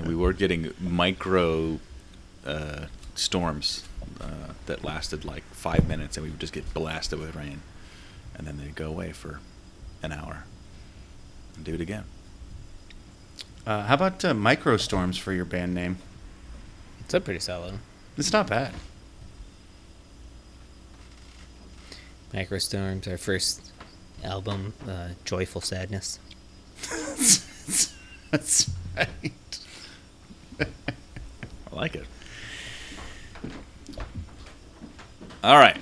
and we were getting micro uh, storms uh, that lasted like five minutes, and we would just get blasted with rain, and then they'd go away for an hour and do it again. Uh, how about uh, Microstorms for your band name? It's a pretty solid. It's not bad. Micro storms, our first album, uh, Joyful Sadness. That's right. I like it. All right.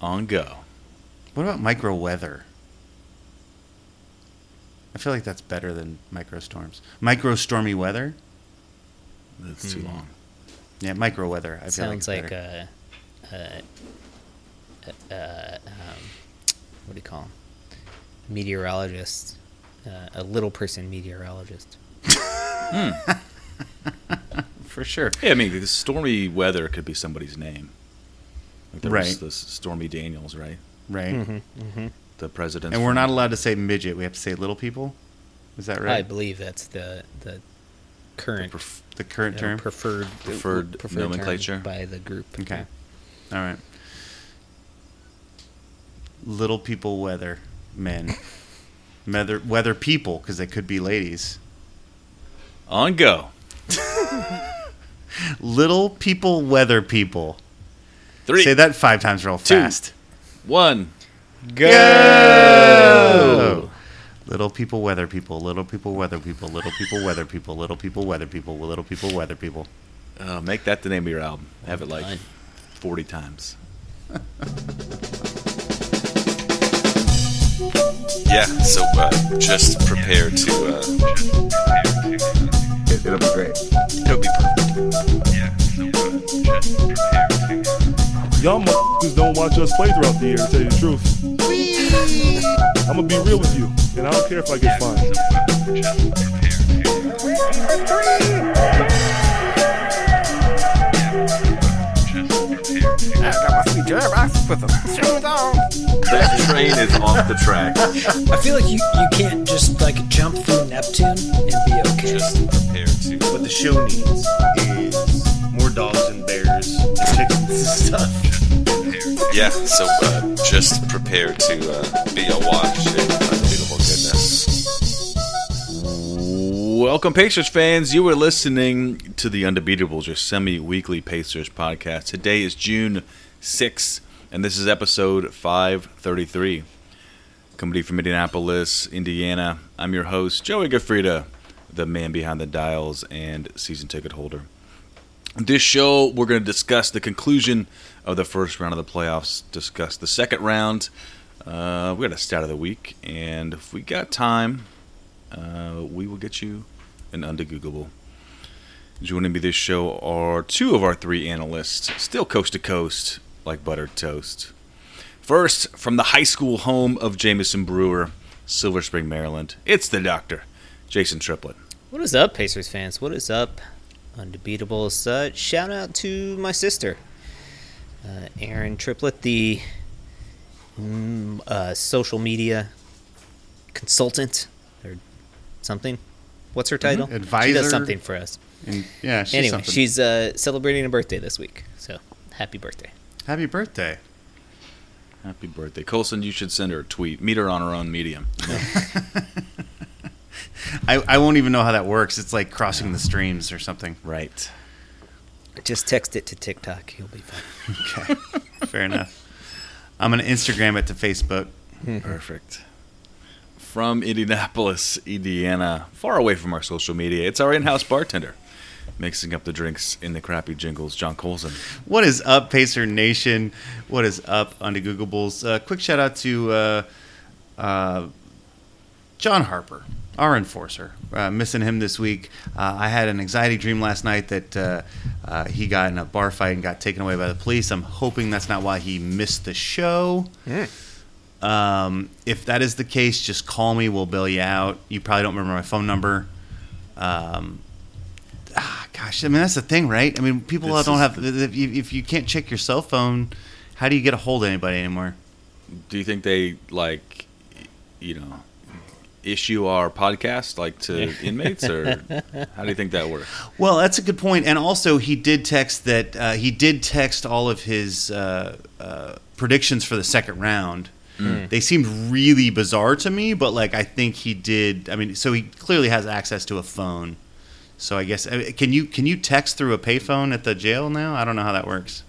On go. What about micro weather? I feel like that's better than micro storms. Micro stormy weather? That's too Hmm. long. Yeah, micro weather. I feel Sounds like, like, it's better. a, a, a um, what do you call him? Meteorologist, uh, a little person meteorologist. for sure. Yeah, I mean, the stormy weather could be somebody's name. Like there was Right. this Stormy Daniels, right? Right. Mm-hmm. The president. And we're not allowed to say midget. We have to say little people. Is that right? I believe that's the the current the current uh, term. preferred Preferred term nomenclature? by the group. Okay. All right. Little people weather men. weather weather people because they could be ladies. On go. Little people weather people. Three, Say that five times real Two. fast. one. Go! Little people weather people. Little people weather people. Little people weather people. Little people weather people. Little people weather people. Uh, make that the name of your album. Have it like 40 times. Yeah, so uh, just prepare to. Uh, It, it'll be great. it'll be perfect. Yeah, so uh, just prepare to. Y'all motherfuckers don't watch us play throughout the year, to tell you the truth. I'm gonna be real with you, and I don't care if I get fined. That train is off the track. I feel like you, you can't just like jump through Neptune and be okay. Just prepare to. What the show needs is more dogs and bears and chickens and stuff. Yeah, so uh, just prepare to uh, be awash in unbelievable goodness. Welcome, Pacers fans. You are listening to the Undebeatables, your semi weekly Pacers podcast. Today is June 6th, and this is episode 533. Coming to you from Indianapolis, Indiana. I'm your host, Joey Gaffrida, the man behind the dials and season ticket holder. This show, we're going to discuss the conclusion of the first round of the playoffs, discuss the second round. Uh, we got a stat of the week, and if we got time, uh, we will get you an undegoogable. Joining me this show are two of our three analysts, still coast to coast, like buttered toast. First, from the high school home of Jameson Brewer, Silver Spring, Maryland, it's the doctor, Jason Triplett. What is up, Pacers fans? What is up, Undebeatables? such. shout out to my sister, uh, Aaron Triplett, the mm, uh, social media consultant or something. What's her title? She Advisor. does something for us. And yeah, she's anyway, something. she's uh, celebrating a birthday this week, so happy birthday. Happy birthday. Happy birthday. Colson, you should send her a tweet. Meet her on her own medium. I, I won't even know how that works. It's like crossing the streams or something. right. Just text it to TikTok. You'll be fine. Okay. Fair enough. I'm going to Instagram it to Facebook. Mm-hmm. Perfect. From Indianapolis, Indiana, far away from our social media, it's our in house bartender. Mixing up the drinks in the crappy jingles, John Colson. What is up, Pacer Nation? What is up, Undegoogleables? Uh, quick shout out to uh, uh, John Harper, our enforcer. Uh, missing him this week. Uh, I had an anxiety dream last night that uh, uh, he got in a bar fight and got taken away by the police. I'm hoping that's not why he missed the show. Um, if that is the case, just call me. We'll bail you out. You probably don't remember my phone number. Um, ah, gosh, I mean that's the thing, right? I mean, people This don't have. If you, if you can't check your cell phone, how do you get a hold of anybody anymore? Do you think they, like, you know, issue our podcast like to inmates, or how do you think that works? Well, that's a good point. And also, he did text that uh, he did text all of his uh, uh, predictions for the second round. They seemed really bizarre to me, but like I think he did. I mean, so he clearly has access to a phone. So I guess can you can you text through a payphone at the jail now? I don't know how that works.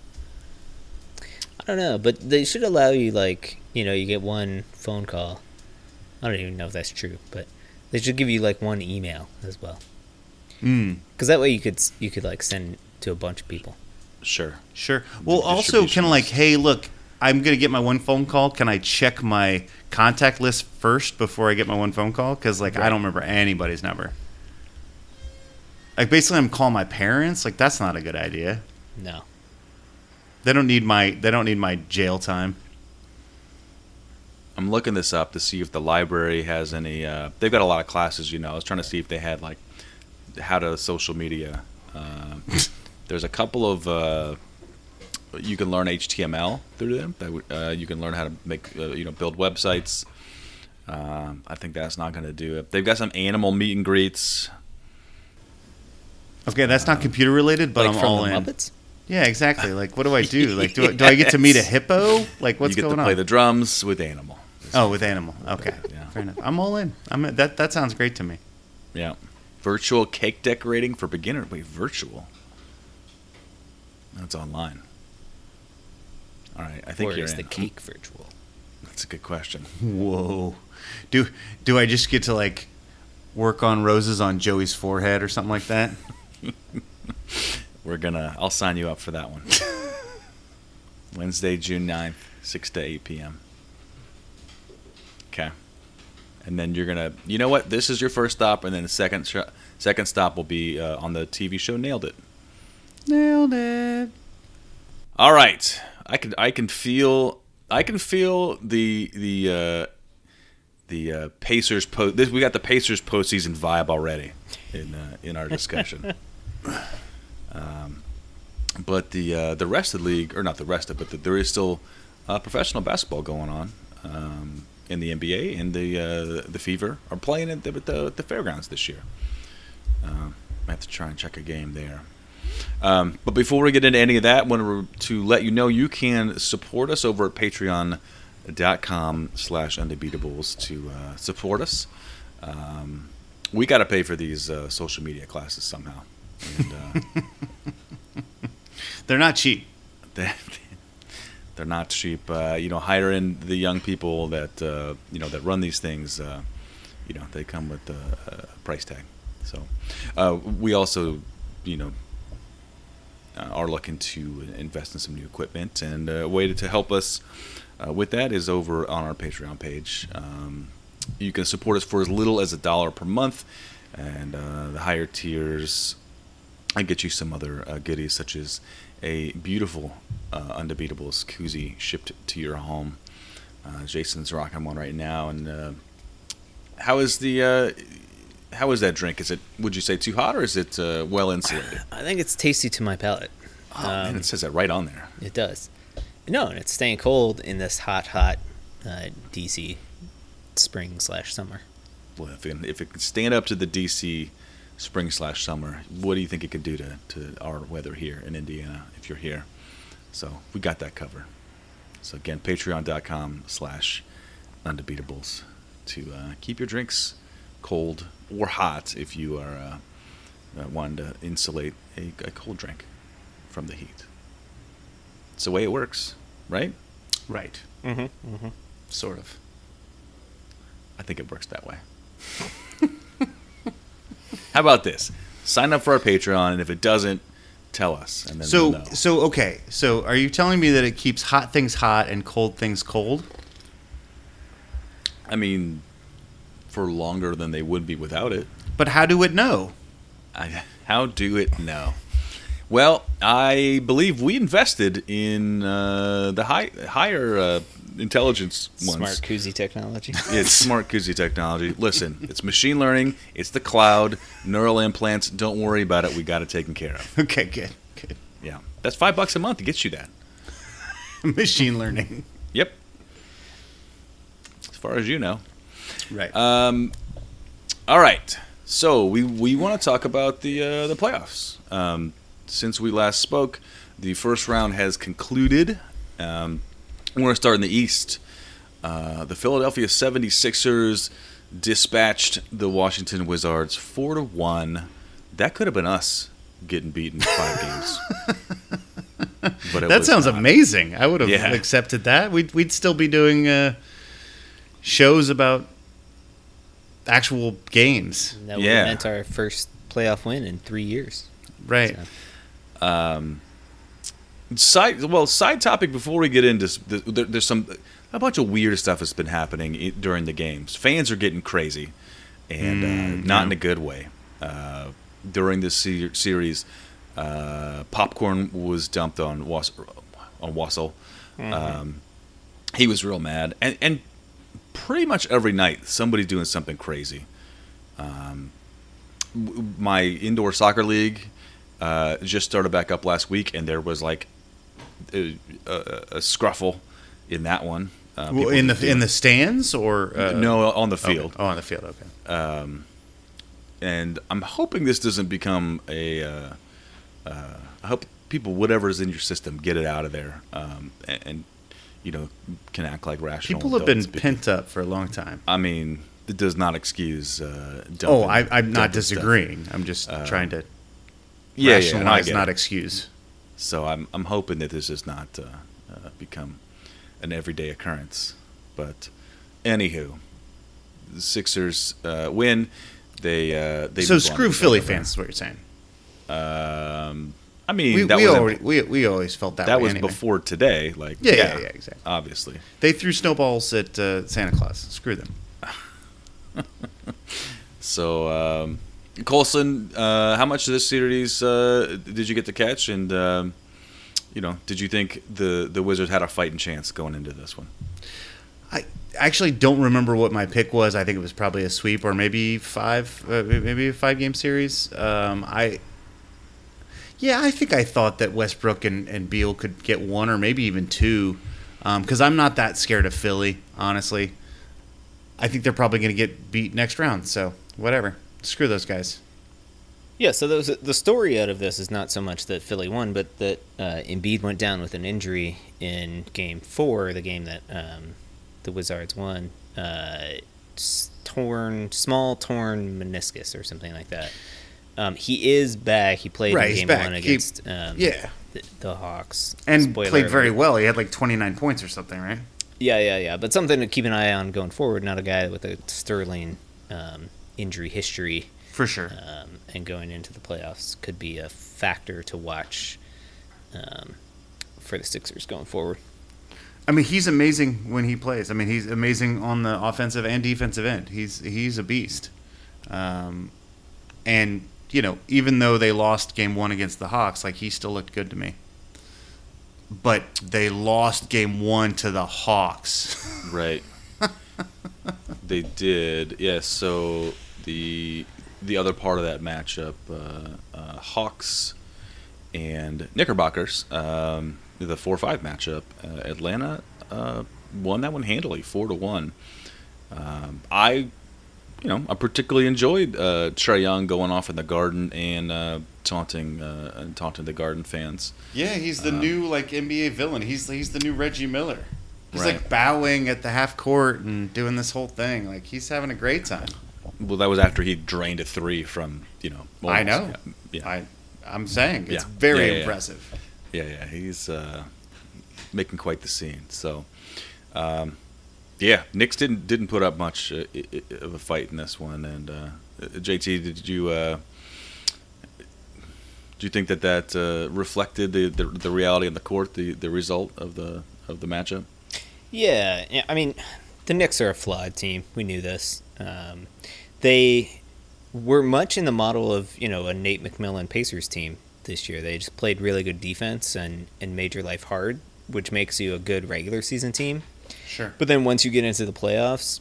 I don't know, but they should allow you like you know you get one phone call. I don't even know if that's true, but they should give you like one email as well, Mm. because that way you could you could like send to a bunch of people. Sure. Sure. Well, also, distribution kind of like, hey, look, I'm gonna get my one phone call. Can I check my contact list first before I get my one phone call? Because like I don't remember anybody's number. Like basically, I'm calling my parents. Like that's not a good idea. No, They don't need my they don't need my jail time. I'm looking this up to see if the library has any. Uh, they've got a lot of classes, you know. I was trying to see if they had like how to social media. Uh, there's a couple of uh, you can learn HTML through them. That uh, you can learn how to make uh, you know build websites. Um, I think that's not going to do it. They've got some animal meet and greets. Okay, that's not computer related, but like I'm from all the in. Muppets. Yeah, exactly. Like, what do I do? Like, do I, do I get to meet a hippo? Like, what's you get going to play on? the drums with animal. oh, with animal. Okay, Yeah. fair enough. I'm all in. I'm that. That sounds great to me. Yeah. Virtual cake decorating for beginner. Wait, virtual? That's online. All right, I think or you're is in. the cake virtual? That's a good question. Whoa. Do do I just get to like work on roses on Joey's forehead or something like that? We're gonna. I'll sign you up for that one. Wednesday, June 9th, six to eight p.m. Okay. And then you're gonna. You know what? This is your first stop, and then the second sh- second stop will be uh, on the TV show Nailed It. Nailed it. All right, I can I can feel I can feel the the uh, the uh, Pacers post. This, we got the Pacers postseason vibe already in uh, in our discussion. um, but the uh, the rest of the league, or not the rest of but there is still uh, professional basketball going on um, in the NBA, and the uh, the Fever are playing at the, at the, the fairgrounds this year. Um, I have to try and check a game there. Um, but before we get into any of that, I want to let you know you can support us over at patreon.com slash undebeatables to uh, support us. Um, we got to pay for these uh, social media classes somehow. And, uh, They're not cheap. they, they're not cheap. Uh, you know, hiring the young people that, uh, you know, that run these things, uh, you know, they come with a, price tag. So uh, we also, you know, uh, are looking to invest in some new equipment, and a way to, to help us with that is over on our Patreon page. Um, you can support us for as little as a dollar per month, and uh, the higher tiers I get you some other uh, goodies, such as a beautiful uh, Undebeatables koozie shipped to your home. Uh, Jason's rocking one right now, and uh, how is the uh, how is that drink? Is it would you say too hot or is it uh, well insulated? I think it's tasty to my palate. Oh man, it says that right on there. It does. No, and it's staying cold in this hot, hot uh, DC spring slash summer. Well, if it, if it can stand up to the DC spring slash summer, what do you think it could do to, to our weather here in Indiana if you're here? So we got that covered. So again, patreon.com slash undebeatables to uh, keep your drinks cold or hot if you are uh, uh, wanting to insulate a, a cold drink from the heat. It's the way it works, right? Right. Mm-hmm. Mm-hmm. Sort of. I think it works that way. How about this? Sign up for our Patreon, and if it doesn't, tell us, and then So we'll know. so okay. So are you telling me that it keeps hot things hot and cold things cold? I mean, for longer than they would be without it. But how do it know? I, how do it know? Well, I believe we invested in uh, the high, higher uh, intelligence ones. Smart koozie technology. It's smart koozie technology. Listen, it's machine learning. It's the cloud. Neural implants. Don't worry about it. We got it taken care of. Okay, good. Good. Yeah, that's five bucks a month to get you that. Machine learning. Yep. As far as you know. Right. Um, All right. So we we want to talk about the uh, the playoffs. Um, since we last spoke, the first round has concluded. Um, we're going to start in the East. Uh, the Philadelphia 76ers dispatched the Washington Wizards 4 to 1. That could have been us getting beaten five games. But That sounds not. amazing. I would have Yeah. accepted that. We'd we'd still be doing uh, shows about actual games, That would Yeah. have meant our first playoff win in three years. right? So- Um, side well, side topic before we get into there, there's some a bunch of weird stuff that's been happening during the games. Fans are getting crazy, and uh, not in a good way. Uh, during this se- series, uh, popcorn was dumped on Was- on Wassel. Um, he was real mad, and and pretty much every night somebody's doing something crazy. Um, my indoor soccer league uh, just started back up last week, and there was like a, a, a scruffle in that one. Uh, Well, in the in the stands or uh, no on the okay. field, Oh, on the field. Okay. um, and I'm hoping this doesn't become a. Uh, uh, I hope people, whatever is in your system, get it out of there, um, and, and you know can act like rational. People have been pent up for a long time. I mean, it does not excuse. Uh, dumping, Oh, I, I'm not dumping stuff. disagreeing. I'm just Uh, trying to Yeah, yeah, rationalize, get not it. excuse. So I'm I'm hoping that this does not uh, uh, become an everyday occurrence. But anywho, the Sixers uh, win. They uh, they so screw Philly fans is what you're saying. Um, I mean We, that we was already we, we always felt that, that was anyway. before today. Like Yeah, yeah, yeah, exactly. Obviously, They threw snowballs at uh, Santa Claus. Screw them. so um, Colson, uh, how much of this series uh, did you get to catch? And um, you know, did you think the the Wizards had a fighting chance going into this one? I actually don't remember what my pick was. I think it was probably a sweep or maybe five, uh, maybe a five game series. Um, I, yeah, I think I thought that Westbrook and, and Beal could get one or maybe even two, because I'm not that scared of Philly, honestly. I think they're probably going to get beat next round. So whatever, screw those guys. Yeah, so those, the story out of this is not so much that Philly won, but that uh, Embiid went down with an injury in Game Four, the game that um, the Wizards won. Uh, torn, small torn meniscus or something like that. Um, he is back. He played Right, in Game. One He- against um, Yeah, the, the Hawks, and Spoiler played very alert. well. He had like 29 points or something, right? Yeah, yeah, yeah. But something to keep an eye on going forward. Not a guy with a sterling um, injury history. For sure. um, and going into the playoffs could be a factor to watch um, for the Sixers going forward. I mean, he's amazing when he plays. I mean, he's amazing on the offensive and defensive end. He's he's a beast. Um, and you know, even though they lost game one against the Hawks, like he still looked good to me. But they lost game one to the Hawks. Right. they did. Yes. so the the other part of that matchup, uh, uh, Hawks and Knickerbockers, um, the four five matchup, uh, Atlanta uh, won that one handily, four to one. Um, I, you know, I particularly enjoyed uh, Trae Young going off in the Garden and uh, taunting uh, and taunting the Garden fans. yeah, he's the new like NBA villain. He's he's the new Reggie Miller. He's Right. like bowing at the half court and doing this whole thing. Like he's having a great time. Well, that was after he drained a three from you know. I know. Yeah. I I'm saying it's Yeah. very Yeah, yeah, yeah. impressive. Yeah, yeah, he's uh, making quite the scene. So, um, yeah, Knicks didn't didn't put up much uh, i- i- of a fight in this one. And uh, JT, did you uh, do you think that that uh, reflected the, the the reality of the court, the the result of the of the matchup? Yeah, yeah, I mean, the Knicks are a flawed team. We knew this. Um, they were much in the model of you know a Nate McMillan Pacers team this year. They just played really good defense and and made your life hard, which makes you a good regular season team. Sure. But then once you get into the playoffs,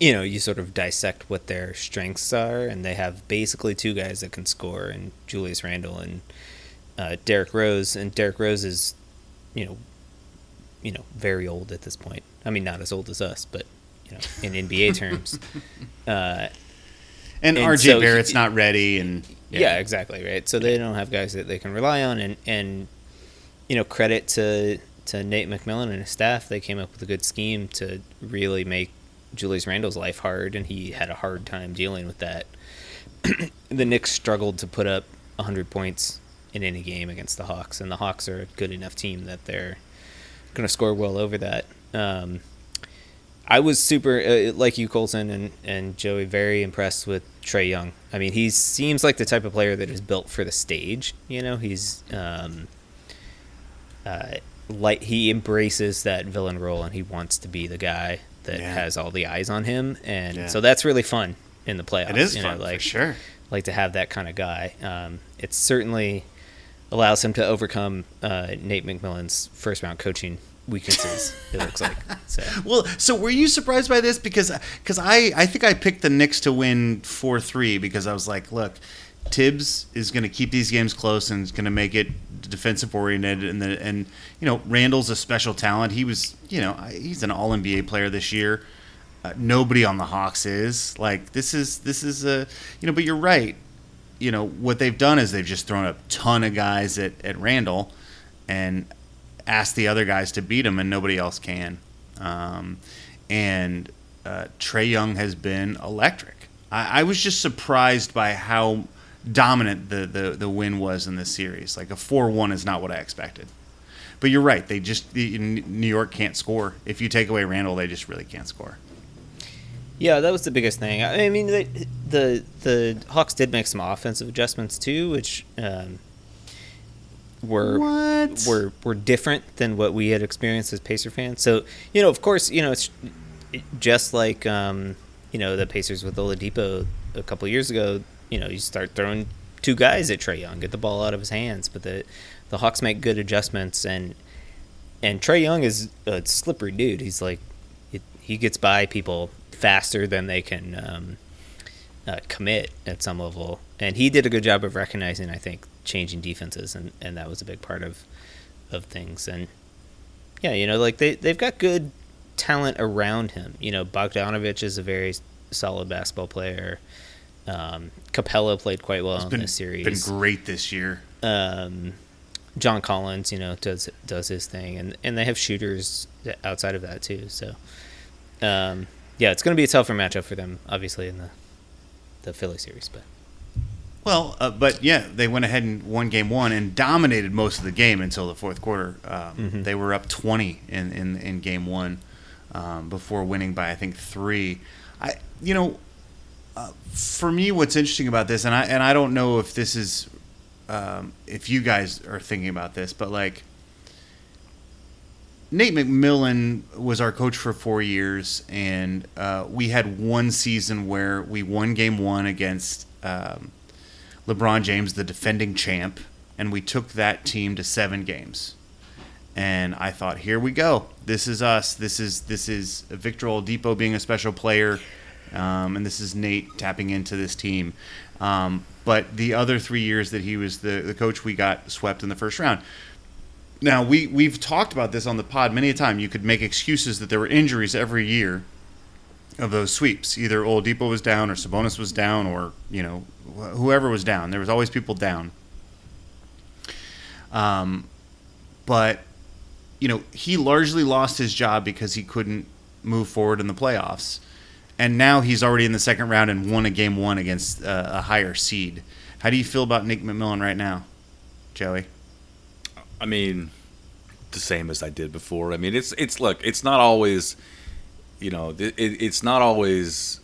you know, you sort of dissect what their strengths are, and they have basically two guys that can score, and Julius Randle and uh, Derrick Rose. And Derrick Rose is, you know, you know, very old at this point. I mean, not as old as us, but in NBA terms. Uh, And, And RJ so he- Barrett's not ready, and Yeah. exactly right. So they don't have guys that they can rely on, and and you know credit to to Nate McMillan and his staff. They came up with a good scheme to really make Julius Randle's life hard, and he had a hard time dealing with that. the Knicks struggled to put up 100 points in any game against the Hawks, and the Hawks are a good enough team that they're going to score well over that. Um, I was super uh, like you, Colson and and Joey, very impressed with Trae Young. I mean, he seems like the type of player that is built for the stage. You know, he's um, uh, like he embraces that villain role, and he wants to be the guy that Yeah. has all the eyes on him, and Yeah. so that's really fun in the playoffs. it is you fun know, like for sure. like to have that kind of guy. Um, it certainly allows him to overcome uh, Nate McMillan's first round coaching weaknesses. it looks like so. Well, so were you surprised by this? Because because I, I think I picked the Knicks to win four three because I was like, look, Tibbs is going to keep these games close and is going to make it defensive oriented, and the, and you know Randle's a special talent. He was you know he's an All NBA player this year. Uh, nobody on the Hawks is like this is this is a you know, but you're right. You know what they've done is they've just thrown a ton of guys at, at Randle, and ask the other guys to beat him, and nobody else can. Um, and uh, Trae Young has been electric. I, I was just surprised by how dominant the, the, the win was in this series. Like a 4 1 is not what I expected. But you're right. They just, New York can't score. If you take away Randle, they just really can't score. Yeah, that was the biggest thing. I mean, the the, the Hawks did make some offensive adjustments too, which um, were What? were were different than what we had experienced as Pacer fans. So you know, of course, you know it's just like um, you know the Pacers with Oladipo a couple years ago. You know, you start throwing two guys at Trae Young, get the ball out of his hands, but the the Hawks make good adjustments and and Trae Young is a slippery dude. He's like it, he gets by people faster than they can um, uh, commit at some level, and he did a good job of recognizing, I think, changing defenses, and, and that was a big part of of things. And yeah, you know, like they they've got good talent around him. You know, Bogdanovich is a very solid basketball player. Um, Capela played quite well It's in been, this series been great this year. um, John Collins, you know, does does his thing, and and they have shooters outside of that too. So, um, yeah, it's going to be a tougher matchup for them, obviously in the the Philly series. But Well, uh, but yeah, they went ahead and won game one and dominated most of the game until the fourth quarter. Um, They were up 20 in, in, in game one um, before winning by, I think, three. I, you know, uh, for me, what's interesting about this, and I, and I don't know if this is, um, if you guys are thinking about this, but like, Nate McMillan was our coach for four years, and uh, we had one season where we won game one against um, LeBron James, the defending champ, and we took that team to seven games. And I thought, here we go. This is us. This is this is Victor Oladipo being a special player, um, and this is Nate tapping into this team. Um, but the other three years that he was the, the coach, we got swept in the first round. Now we we've talked about this on the pod many a time. You could make excuses that there were injuries every year of those sweeps. Either Oladipo was down, or Sabonis was down, or you know wh- whoever was down. There was always people down. Um, but you know he largely lost his job because he couldn't move forward in the playoffs, and now he's already in the second round and won a game one against uh, a higher seed. How do you feel about Nick McMillan right now, Joey? I mean, the same as I did before. I mean, it's it's look, it's not always, you know, it, it, it's not always.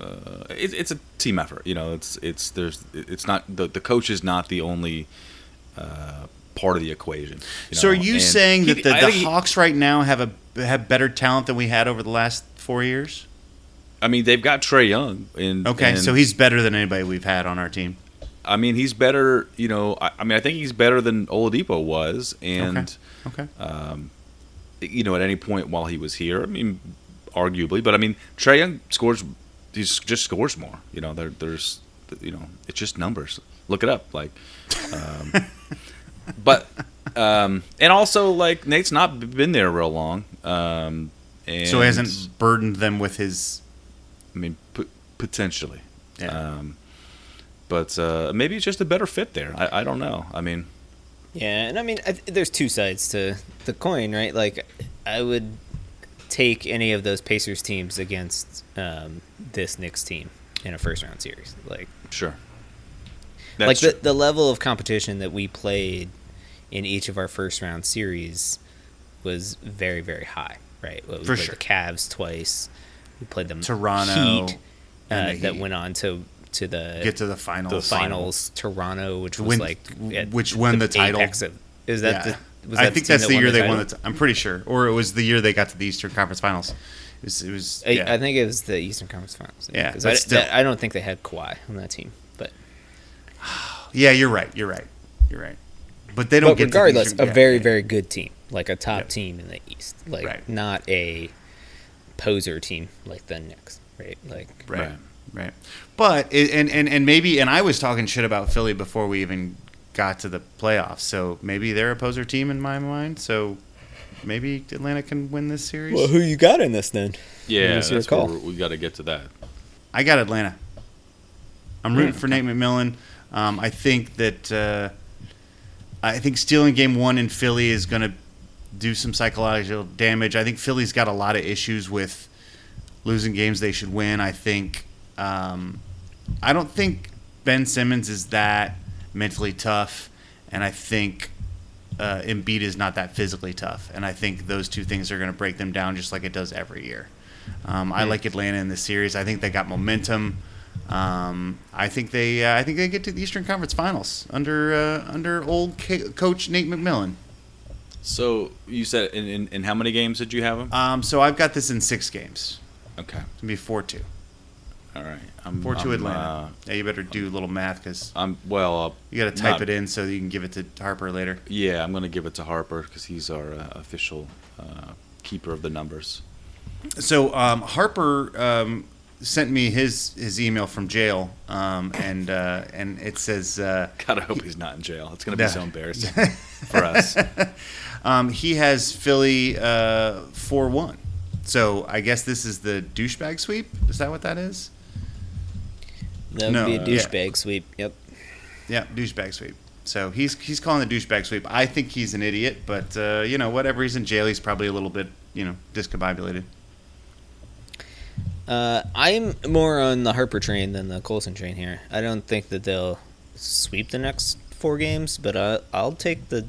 Uh, it, it's a team effort, you know. It's it's there's it's not the the coach is not the only uh, part of the equation. you So are you and saying he- that the, the think he- Hawks right now have a have better talent than we had over the last four years? I mean, they've got Trae Young, and Okay, and- so he's better than anybody we've had on our team. I mean, he's better. You know, I, I mean, I think he's better than Oladipo was, and Okay. You know, at any point while he was here. I mean, arguably, but I mean, Trae Young scores. He just scores more. You know, there, there's, you know, it's just numbers. Look it up. Like, um, but um, and also like Nate's not been there real long. Um, and so he hasn't burdened them with his. I mean, put, potentially. Yeah. Um, but uh, maybe it's just a better fit there. I, I don't know. I mean, Yeah, and I mean, I, there's two sides to the coin, right? Like, I would take any of those Pacers teams against um, this Knicks team in a first round series. Like, sure. like true. the the level of competition that we played in each of our first round series was very very high, right? Well, we For played sure. the Cavs twice. We played them Toronto Heat, uh, the that went on to to the Get to the finals. the finals. Toronto, which was win- like at which won the title. apex of- is that Yeah. the? Was I that think team that's the year they title? won it. I'm pretty sure, or it was the year they got to the Eastern Conference Finals. It was. It was I, yeah. I think it was the Eastern Conference Finals. Yeah, I, still. that- I don't think they had Kawhi on that team, but yeah, you're right. You're right. You're right. But they don't but get regardless, to the Eastern, a yeah, very very good team, like a top team in the East, like Right. not a poser team like the Knicks, right? Like Right. Right. Right. But and and and maybe and I was talking shit about Philly before we even got to the playoffs. So maybe they're a poser team in my mind. So maybe Atlanta can win this series. Well, who you got in this then? yeah, What's that's call? we're- got to get to that. I got Atlanta. I'm rooting for Nate McMillan. Um, I think that uh, I think stealing game one in Philly is going to do some psychological damage. I think Philly's got a lot of issues with losing games they should win. I think um, I don't think Ben Simmons is that mentally tough, and I think uh, Embiid is not that physically tough. And I think those two things are going to break them down just like it does every year. Um, I like Atlanta in this series. I think they got momentum. Um, I think they. Uh, I think they get to the Eastern Conference Finals under uh, under old ca- coach Nate McMillan. So you said in, in, in how many games did you have them? Um, so I've got this in six games. Okay, It's gonna be four two. All right. I'm Four two I'm, Atlanta. uh, yeah, you better do a little math because I'm well. Uh, you got to type Not- it in so you can give it to Harper later. yeah, I'm gonna give it to Harper because he's our uh, official uh, keeper of the numbers. So um, Harper um, sent me his his email from jail, um, and uh, and it says uh, God, I hope he's not in jail. It's gonna be No. so embarrassing for us. um, he has Philly uh, four one. So I guess this is the douchebag sweep. Is that what that is? That would No, be a uh, douchebag sweep. Yep. Yeah, douchebag sweep. So he's he's calling the douchebag sweep. I think he's an idiot, but uh, you know whatever. He's in jail. He's probably a little bit you know discombobulated. Uh, I'm more on the Harper train than the Colson train here. I don't think that they'll sweep the next four games, but I, I'll take the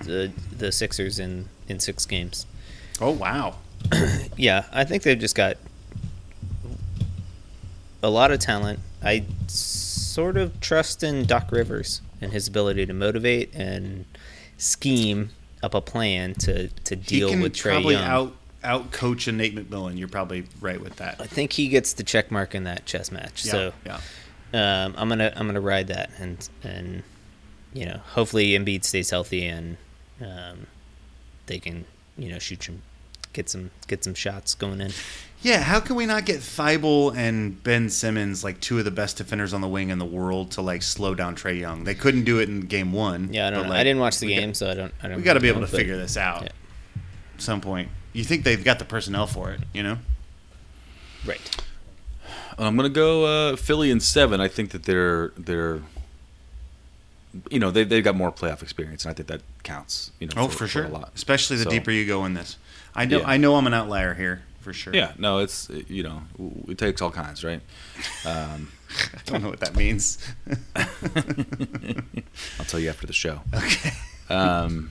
the the Sixers in in six games. Oh wow. Yeah, I think they've just got a lot of talent. I sort of trust in Doc Rivers and his ability to motivate and scheme up a plan to, to deal with Trae probably Young. out out coach a Nate McMillan. You're probably right with that. I think he gets the check mark in that chess match. Yeah, so yeah. um, I'm gonna I'm gonna ride that and and you know hopefully Embiid stays healthy and um, they can you know shoot some get some get some shots going in. Yeah, how can we not get Thybulle and Ben Simmons, like two of the best defenders on the wing in the world, to like slow down Trae Young? They couldn't do it in game one. Yeah, I don't but, know. like, I didn't watch the game, got- so I don't. I don't we got to be able to but- figure this out yeah. at some point. You think they've got the personnel for it? You know? Right. I'm gonna go uh, Philly in seven. I think that they're they're you know they they've got more playoff experience, and I think that counts. You know, Oh, for, sure. a lot. Especially the So- deeper you go in this. I know. Yeah. I know. I'm an outlier here for sure. Yeah, no, it's you know it takes all kinds, right? Um, I don't know what that means. I'll tell you after the show. okay. Um,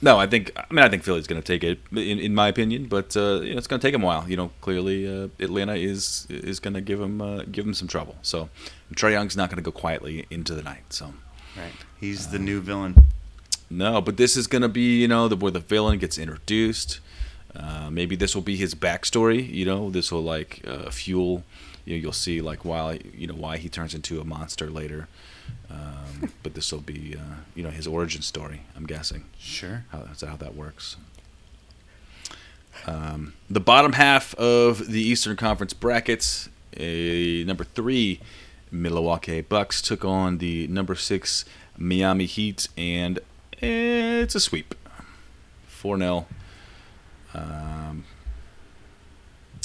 no, I think I mean I think Philly's going to take it in, in my opinion, but uh, you know, it's going to take them a while. You know, clearly uh, Atlanta is is going to give them uh, give them some trouble. So Trae Young's not going to go quietly into the night. So Right. He's the new villain. no, but this is going to be you know the where the villain gets introduced. Uh, maybe this will be his backstory. You know, this will like uh, fuel. You know, you'll see like why you know why he turns into a monster later. Um, but this will be uh, you know his origin story. I'm guessing. Sure. How, that's how that works. Um, the bottom half of the Eastern Conference brackets, a number three Milwaukee Bucks took on the number six Miami Heat, and it's a sweep, four 0 um,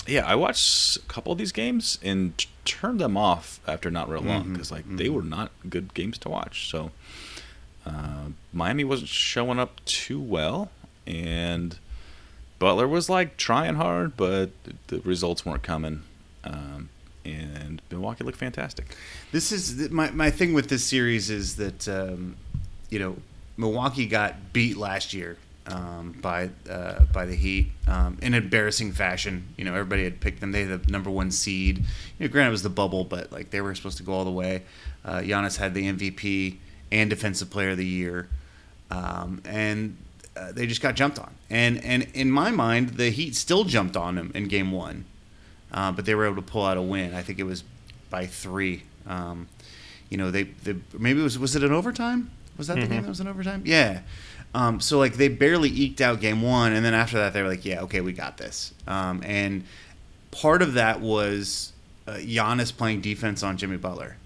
yeah, I watched a couple of these games and t- turned them off after not real long Mm-hmm. because like they were not good games to watch. So uh, Miami wasn't showing up too well, and Butler was like trying hard, but the results weren't coming. Um, and Milwaukee looked fantastic. This is th- my my thing with this series is that um, you know Milwaukee got beat last year um, by uh, by the Heat um, in embarrassing fashion. You know everybody had picked them. They had the number one seed. You know, granted it was the bubble, but like they were supposed to go all the way. Uh, Giannis had the MVP and Defensive Player of the Year, um, and uh, they just got jumped on. And and in my mind, the Heat still jumped on them in Game One uh, but they were able to pull out a win. I think it was by three. Um, you know, they, they maybe it was was it an overtime? Was that the game that was an overtime? Yeah. Um, so like they barely eked out game one, and then after that they were like, yeah, okay, we got this. Um, and part of that was uh, Giannis playing defense on Jimmy Butler,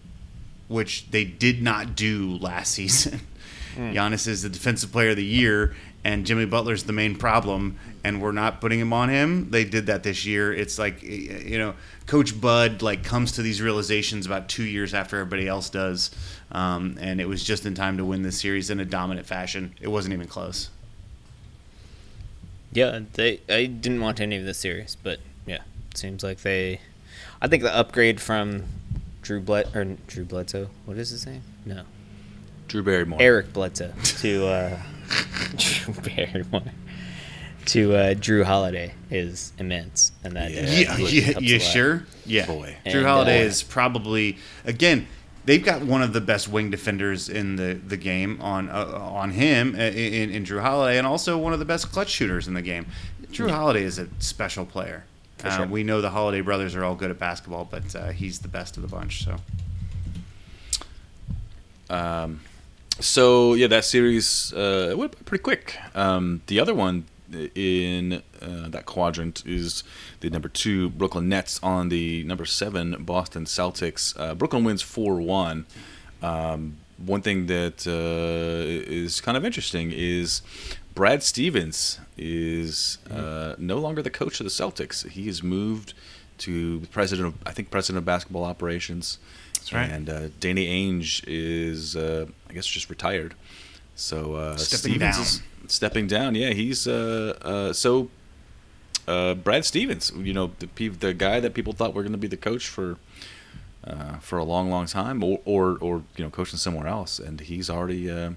which they did not do last season. Giannis is the defensive player of the year, and Jimmy Butler's the main problem, and we're not putting him on him. They did that this year. It's like you know, Coach Bud like comes to these realizations about two years after everybody else does, um, and it was just in time to win this series in a dominant fashion. It wasn't even close. Yeah, they. I didn't want any of this series, but yeah, it seems like they. I think the upgrade from Drew Bled or Drew Bledsoe. What is his name? No, Drew Barrymore. Eric Bledsoe to uh, Drew Barrymore to uh, Jrue Holiday is immense, and that uh, Yeah, really yeah, you sure? Yeah. Boy. Jrue And, Holiday uh, is probably again. They've got one of the best wing defenders in the, the game on uh, on him uh, in, in Jrue Holiday, and also one of the best clutch shooters in the game. Jrue Holiday is a special player. For Uh, sure. We know the Holiday brothers are all good at basketball, but uh, he's the best of the bunch. So Um, so yeah, that series uh, it went pretty quick. Um, the other one in uh, that quadrant is the number two Brooklyn Nets on the number seven Boston Celtics. Uh, Brooklyn wins four one. Um, one thing that uh, is kind of interesting is Brad Stevens is uh, no longer the coach of the Celtics. He has moved to the president of I think president of basketball operations. That's right. And uh, Danny Ainge is uh, I guess just retired. So uh, Stepping Stevens down. is stepping down. Yeah, he's uh, uh, so uh, Brad Stevens. You know the the guy that people thought were going to be the coach for uh, for a long, long time, or, or or you know coaching somewhere else, and he's already. Uh,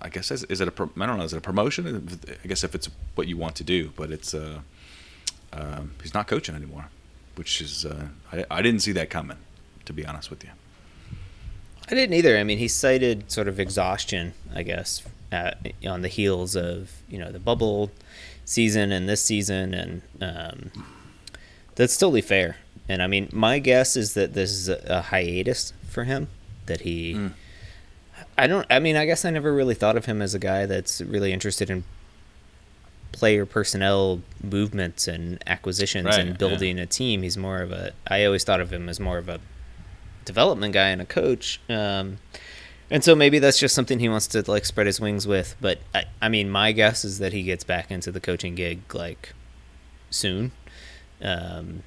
I guess is, is it a don't know is it a promotion? I guess if it's what you want to do, but it's uh, um, he's not coaching anymore, which is uh, I, I didn't see that coming, to be honest with you. I didn't either. I mean, he cited sort of exhaustion, I guess, at, on the heels of you know the bubble season and this season, and um, that's totally fair. And I mean, my guess is that this is a, a hiatus for him. That he, Mm. I don't. I mean, I guess I never really thought of him as a guy that's really interested in player personnel movements and acquisitions Right, and yeah. building a team. He's more of a. I always thought of him as more of a development guy and a coach. Um, and so maybe that's just something he wants to like spread his wings with. But I, I mean, my guess is that he gets back into the coaching gig like soon, um,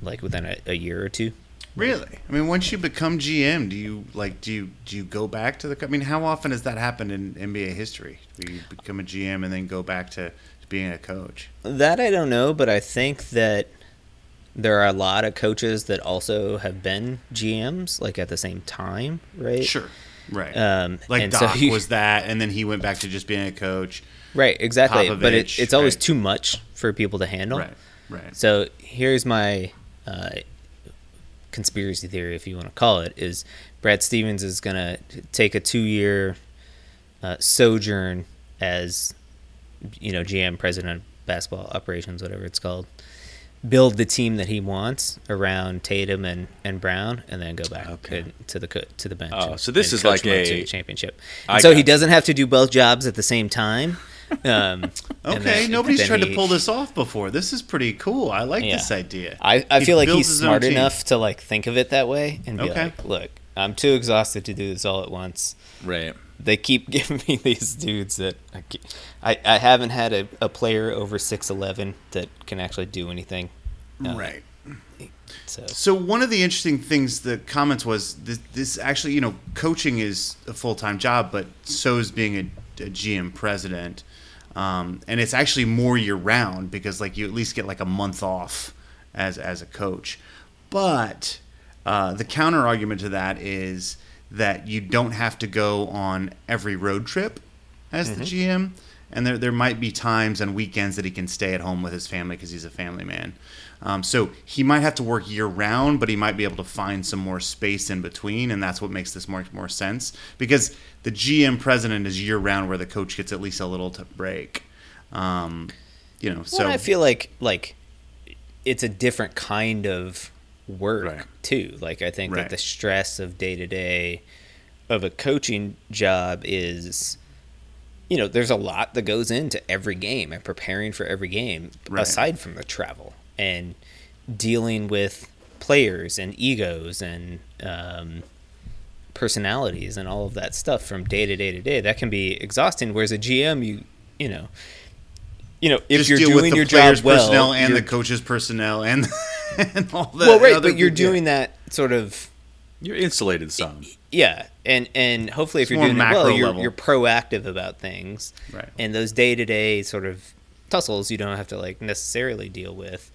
like within a, a year or two. really, I mean, once you become GM, do you like do you do you go back to the? I mean, how often has that happened in NBA history? Where you become a GM and then go back to being a coach? That I don't know, but I think that there are a lot of coaches that also have been GMs like at the same time, right? Sure. Right. Um, like so Doc you- was that, and then he went back to just being a coach. Right, exactly. but it, it's always right. too much for people to handle. Right. Right. So here's my uh, conspiracy theory, if you want to call it, is Brad Stevens is going to take a two-year uh, sojourn as, you know, GM, president of basketball operations, whatever it's called, build the team that he wants around Tatum and, and Brown, and then go back Okay. to, to the co- to the bench. Oh, and- so this is like them up to a- the championship. I And so he got you. doesn't have to do both jobs at the same time. Um, Okay, then- nobody's then tried to pull this off before. This is pretty cool. I like Yeah. this idea. I, I He feel like he's smart enough to like think of it that way and be Okay. like, look, I'm too exhausted to do this all at once. Right. They keep giving me these dudes that I, I, I haven't had a, a player over six eleven that can actually do anything. Uh, right. So So one of the interesting things, the comments was this, this actually, you know, coaching is a full time job, but so is being a, a GM president, um, and it's actually more year round because like you at least get like a month off as as a coach. But uh, the counter argument to that is that you don't have to go on every road trip as the GM, and there there might be times and weekends that he can stay at home with his family because he's a family man. Um, so he might have to work year round, but he might be able to find some more space in between, and that's what makes this more more sense. Because the GM president is year round, where the coach gets at least a little to break. Um, you know, so well, I feel like like it's a different kind of work Right. too. Like I think Right. that the stress of day to day of a coaching job is you know, there's a lot that goes into every game and preparing for every game Right. aside from the travel and dealing with players and egos and um, personalities and all of that stuff from day to day to day. That can be exhausting. Whereas a GM, you you know, you know, if just you're deal doing with the your players' job well, personnel and the you're- coaches' personnel and and all that. well, right, but you're good- yeah. doing that sort of You're insulated some. yeah, and and hopefully if It's you're more doing it well, you're you're proactive about things, Right. And those day to day sort of tussles you don't have to like necessarily deal with,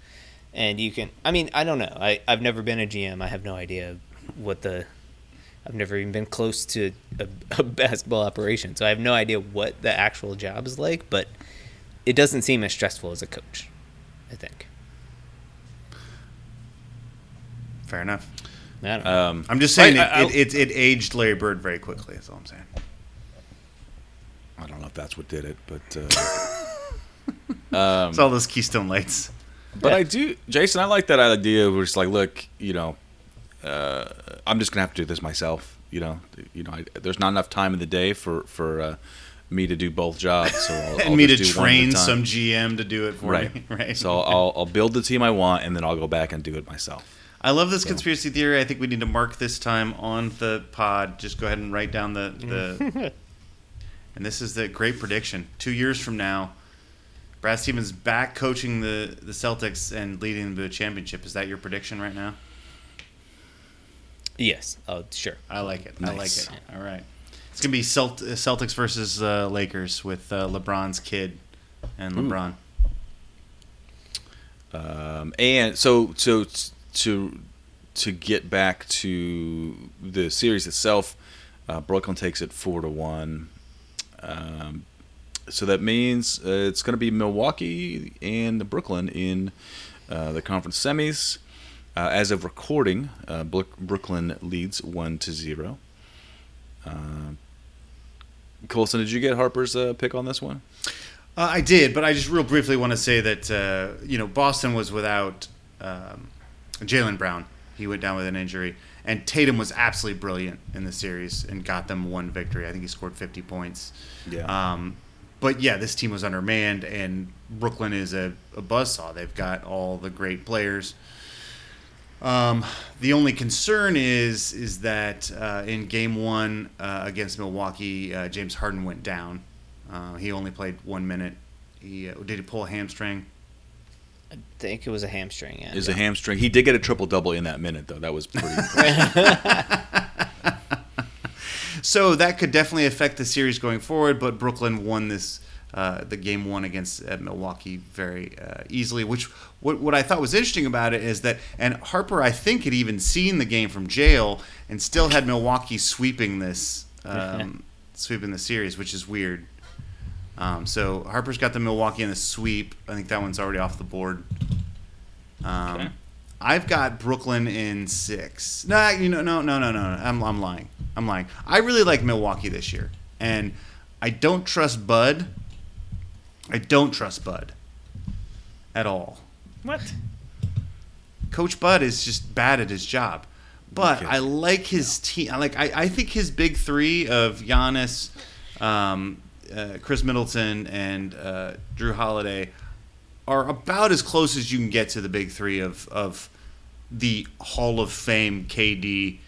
and you can. I mean, I don't know. I I've never been a GM. I have no idea what the. I've never even been close to a, a basketball operation, so I have no idea what the actual job is like. But it doesn't seem as stressful as a coach. I think. Fair enough. I don't know. Um, I'm just saying I- it, I- it, it, it aged Larry Bird very quickly. That's all I'm saying. I don't know if that's what did it, but uh, um, It's all those Keystone Lights. but I do, Jason. I like that idea. Where it's like, look, you know, uh, I'm just gonna have to do this myself. You know, you know, I, there's not enough time in the day for for uh, me to do both jobs. So I'll, and I'll me to just do one at a train time. some GM to do it for right, me. Right. So I'll I'll build the team I want, and then I'll go back and do it myself. I love this conspiracy theory. I think we need to mark this time on the pod. Just go ahead and write down the the. and this is the great prediction. Two years from now, Brad Stevens back coaching the the Celtics and leading the championship. Is that your prediction right now? yes. Oh, sure. I like it. I like Nice. it. All right. It's gonna be Celt- Celtics versus uh, Lakers with uh, LeBron's kid and LeBron. Um, and so so to to get back to the series itself, uh, Brooklyn takes it four to one. Um, so that means uh, it's going to be Milwaukee and Brooklyn in uh, the conference semis. Uh, as of recording, uh, Brooklyn leads one to zero. Uh, Colson, did you get Harper's uh, pick on this one? Uh, I did, but I just real briefly want to say that uh, you know Boston was without um, Jaylen Brown. He went down with an injury, and Tatum was absolutely brilliant in the series and got them one victory. I think he scored 50 points. Yeah. Um, but yeah, this team was undermanned, and Brooklyn is a, a buzzsaw. They've got all the great players. Um, the only concern is is that uh, in Game One uh, against Milwaukee, uh, James Harden went down. Uh, he only played one minute. He uh, did he pull a hamstring? I think it was a hamstring. Yeah. Is a hamstring. He did get a triple double in that minute, though. That was pretty. impressive. So that could definitely affect the series going forward. But Brooklyn won this uh, the game one against uh, Milwaukee very uh, easily. Which what what I thought was interesting about it is that and Harper I think had even seen the game from jail and still had Milwaukee sweeping this um, sweeping the series, which is weird. Um, so Harper's got the Milwaukee in the sweep. I think that one's already off the board. Um, Okay. I've got Brooklyn in six. Nah, you know, no, no, no, no. no. I'm, I'm lying. I'm lying. I really like Milwaukee this year, and I don't trust Bud. I don't trust Bud at all. what? Coach Bud is just bad at his job. But Okay. I like his team. I like. I, I think his big three of Giannis, um, uh, Khris Middleton, and uh, Jrue Holiday are about as close as you can get to the big three of of the Hall of Fame KD,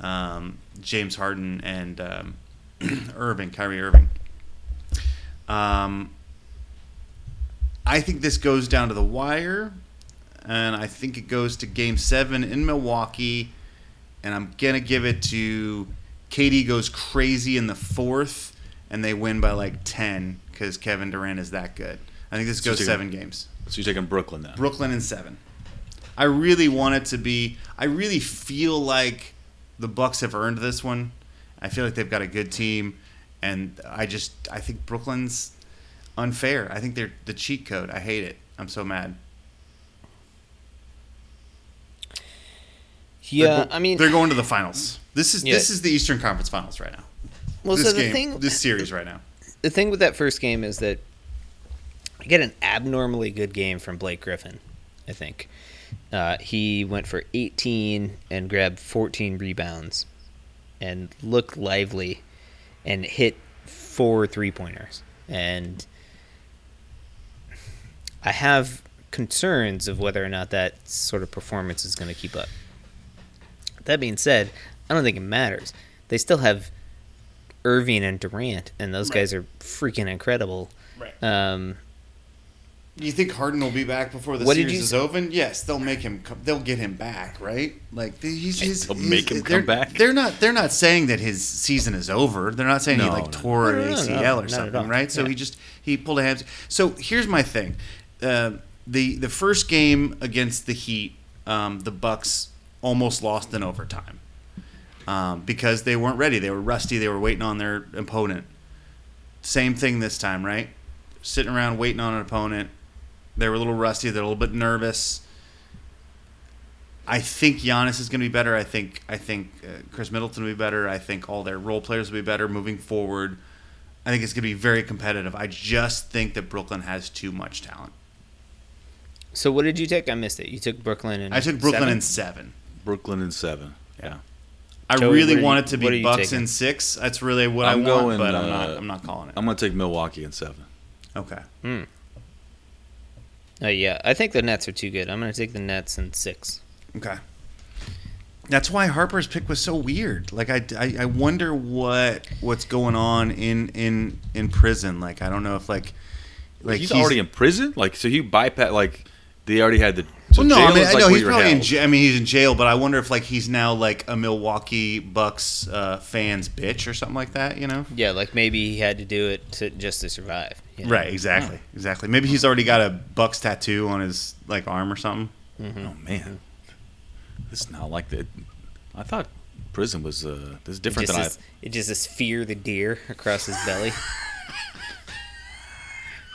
um, James Harden, and um, Irving, Kyrie Irving. Um, I think this goes down to the wire, and I think it goes to Game Seven in Milwaukee, and I'm gonna give it to KD goes crazy in the fourth, and they win by like ten because Kevin Durant is that good. I think this So goes you're seven games. So you're taking Brooklyn now. Brooklyn in seven. I really want it to be. I really feel like the Bucks have earned this one. I feel like they've got a good team, and I just I think Brooklyn's unfair. I think they're the cheat code. I hate it. I'm so mad. Yeah, go- I mean, they're going to the finals. This is Yeah. this is the Eastern Conference Finals right now. well, this so the game, thing, this series right now. the thing with that first game is that I get an abnormally good game from Blake Griffin. I think uh, he went for 18 and grabbed 14 rebounds, and looked lively, and hit four three pointers. And I have concerns of whether or not that sort of performance is going to keep up. That being said, I don't think it matters. They still have Irving and Durant, and those Right. guys are freaking incredible. Right. Um, You think Harden will be back before the What series is s- over? Yes, they'll make him. come- They'll get him back, right? Like he's, he's They'll he's- make him come they're- back? They're not. They're not saying that his season is over. They're not saying he like no. tore an No, no, no, ACL or something, all. right? So Yeah. he just he pulled a hamstring. So here's my thing: uh, the the first game against the Heat, um, the Bucks almost lost in overtime um, because they weren't ready. They were rusty. They were waiting on their opponent. Same thing this time, right? Sitting around waiting on an opponent. They were a little rusty. They're a little bit nervous. I think Giannis is going to be better. I think I think uh, Khris Middleton will be better. I think all their role players will be better moving forward. I think it's going to be very competitive. I just think that Brooklyn has too much talent. So what did you take? I missed it. You took Brooklyn and I took Brooklyn seven? in seven. Brooklyn in seven. Yeah. I Joey, really what want you- it to be Bucks taking? in six. That's really what i I'm want, going, but I'm not. uh, I'm not calling it. I'm gonna take Milwaukee in seven. Okay. Uh, yeah, I think the Nets are too good. I'm going to take the Nets in six. Okay. That's why Harper's pick was so weird. Like I, I, I wonder what what's going on in in in prison. Like I don't know if like like he's, already in prison. Like so, he bypass. Like they already had the. So Well, no, jail I mean is I like know he's probably in. held. Ja- I mean he's in jail, but I wonder if like he's now like a Milwaukee Bucks uh, fans bitch or something like that. You know? Yeah, like maybe he had to do it to, just to survive. you know? Right. Exactly. Exactly. Maybe he's already got a Bucks tattoo on his like arm or something. Oh man, this is not like that. I thought prison was uh, this is different just, than is, it just is fear the deer across his belly.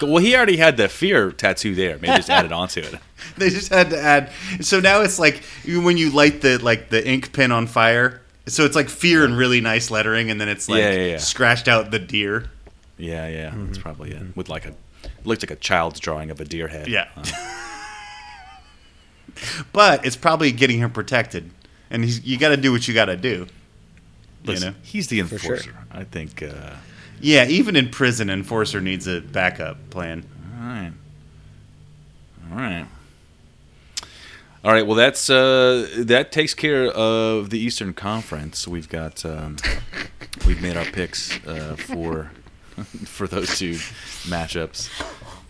I. Well, he already had the fear tattoo there. Maybe just added onto it. They just had to add. So now it's like when you light the like the ink pen on fire. So it's like fear in really nice lettering, and then it's like Yeah, yeah, yeah. scratched out the deer. Yeah, yeah, Mm-hmm. that's probably it. With like a, looked like a child's drawing of a deer head. Yeah. Uh, But it's probably getting him protected, and he's, you got to do what you got to do. You know? he's the sure. enforcer. I think. Uh, Yeah, even in prison, enforcer needs a backup plan. all right, all right, all right. Well, that's uh, that takes care of the Eastern Conference. We've got um, we've made our picks uh, for for those two matchups.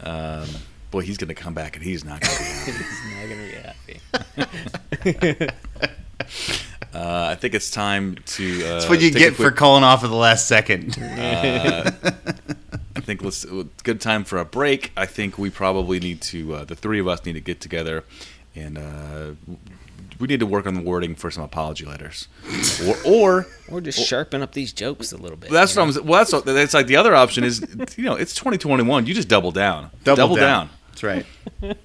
Um, boy, he's going to come back and he's not going to be happy. He's not going to be happy. Uh, I think it's time to. Uh, That's what you take a get for calling off at the last second. I think let's good time for a break. I think we probably need to. Uh, the three of us need to get together, and uh, we need to work on the wording for some apology letters, or. or Or just sharpen up these jokes a little bit. that's what know? I'm. Well, that's what- that's like the other option is, you know, it's 2021. You just double down. Double, down. That's right.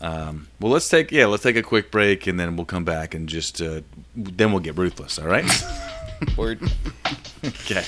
Well, let's take yeah, let's take a quick break, and then we'll come back and just uh, then we'll get ruthless. All right. Word. okay.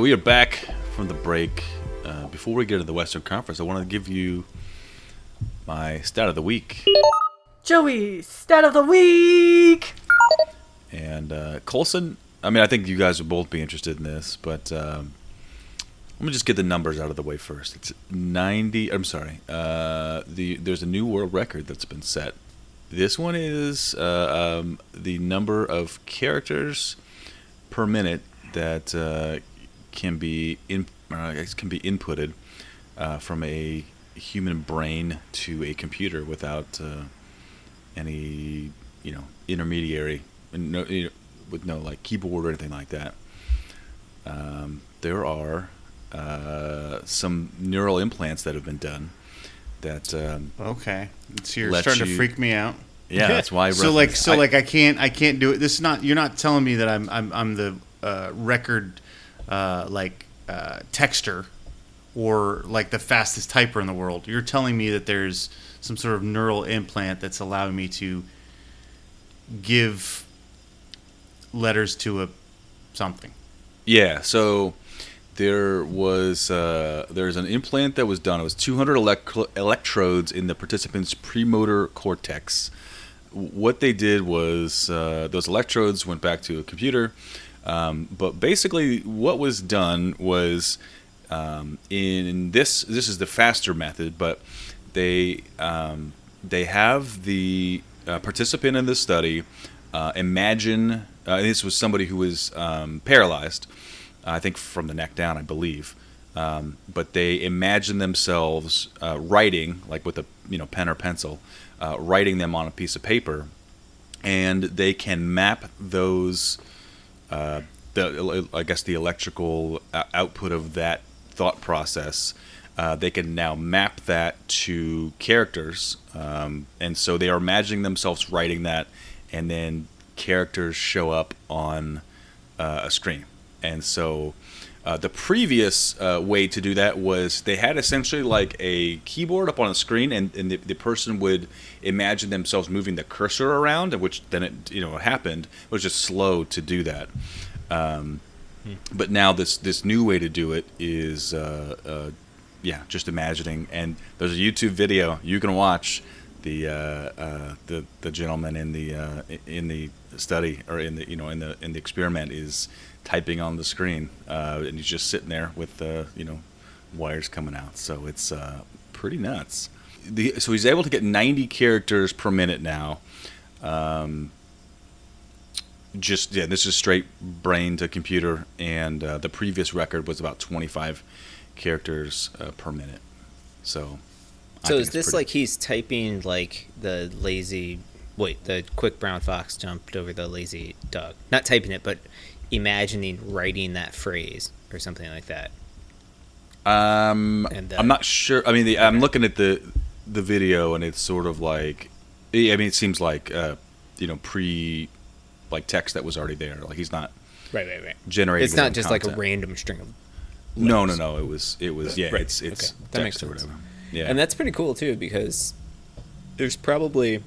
Right, we are back from the break. Uh, before we get to the Western Conference, I want to give you my stat of the week. Joey, stat of the week. And uh, Colson, I mean, I think you guys would both be interested in this, but um, let me just get the numbers out of the way first. It's 90. I'm sorry. Uh, the there's a new world record that's been set. This one is uh, um, the number of characters per minute that uh, can be in uh, I guess can be inputted uh, from a human brain to a computer without uh, any you know intermediary no, you know, with no like keyboard or anything like that. Um, there are uh, some neural implants that have been done that um, Okay, so you're starting to freak me out. yeah that's why I so like so I- like I can't I can't do it. This is not you're not telling me that I'm I'm I'm the uh, record uh, like uh, texter or like the fastest typer in the world. You're telling me that there's some sort of neural implant that's allowing me to give letters to a something. Yeah, so there was uh, there's an implant that was done. It was 200 elec- electrodes in the participant's premotor cortex. What they did was uh, those electrodes went back to a computer, um, but basically what was done was um, in this this is the faster method, but they um, they have the uh, participant in the study uh, imagine uh, this was somebody who was um, paralyzed, I think from the neck down, I believe. Um, but they imagine themselves uh, writing, like with a you know pen or pencil, uh, writing them on a piece of paper, and they can map those uh, the I guess the electrical output of that thought process. Uh, they can now map that to characters, um, and so they are imagining themselves writing that, and then characters show up on uh, a screen. And so uh, the previous uh, way to do that was they had essentially like a keyboard up on a screen, and, and the, the person would imagine themselves moving the cursor around, which then it you know happened. It was just slow to do that. Um, But now this this new way to do it is uh, uh, yeah, just imagining. And there's a YouTube video you can watch the uh, uh, the the gentleman in the uh, in the study or in the you know in the in the experiment is typing on the screen, uh, and he's just sitting there with the you know wires coming out. So it's uh, pretty nuts. The, so he's able to get 90 characters per minute now. Um, just yeah, this is straight brain to computer, and uh, the previous record was about 25 characters uh, per minute. So, So is this pretty- like he's typing like the lazy wait, the quick brown fox jumped over the lazy dog. Not typing it, but imagining writing that phrase or something like that. Um, And, uh, I'm not sure. I mean, the, I'm looking at the the video, and it's sort of like, I mean, it seems like uh, you know pre like text that was already there. Like he's not Right, right, right. generating. It's not just like a random string of No, no, no. It was it was yeah. Right. It's it's Okay. That makes text or sense. whatever. Yeah, And that's pretty cool too because there's probably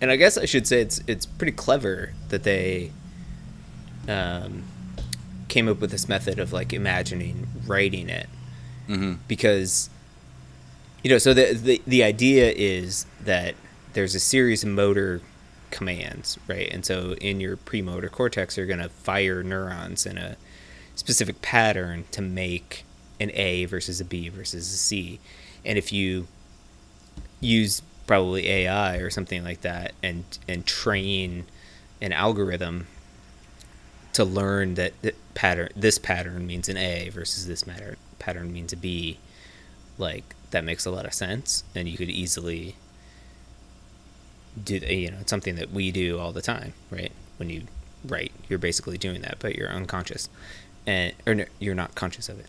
and I guess I should say it's it's pretty clever that they um, came up with this method of like imagining writing it Mhm. because you know so the, the the idea is that there's a series of motor commands right and so in your premotor cortex you're going to fire neurons in a specific pattern to make an A versus a B versus a C. And if you use probably AI or something like that and and train an algorithm to learn that pattern this pattern means an A versus this matter pattern means a B, like that makes a lot of sense. And you could easily do you know it's something that we do all the time right? When you write you're basically doing that but you're unconscious. And or no, you're not conscious of it.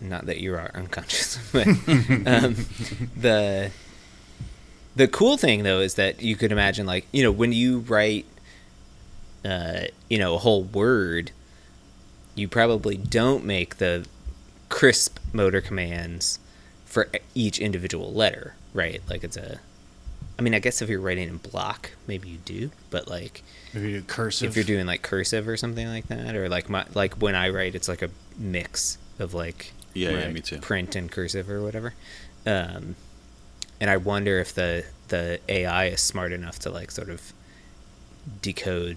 Not that you are unconscious but um, the the cool thing though is that you could imagine like you know when you write uh, you know a whole word you probably don't make the crisp motor commands for e- each individual letter right like it's a I mean, I guess if you're writing in block, maybe you do, but like Maybe do cursive. if you're doing like cursive or something like that, or like my like when I write, it's like a mix of like Yeah, yeah, Right. me too. print and cursive or whatever. Um, and I wonder if the the AI is smart enough to like sort of decode,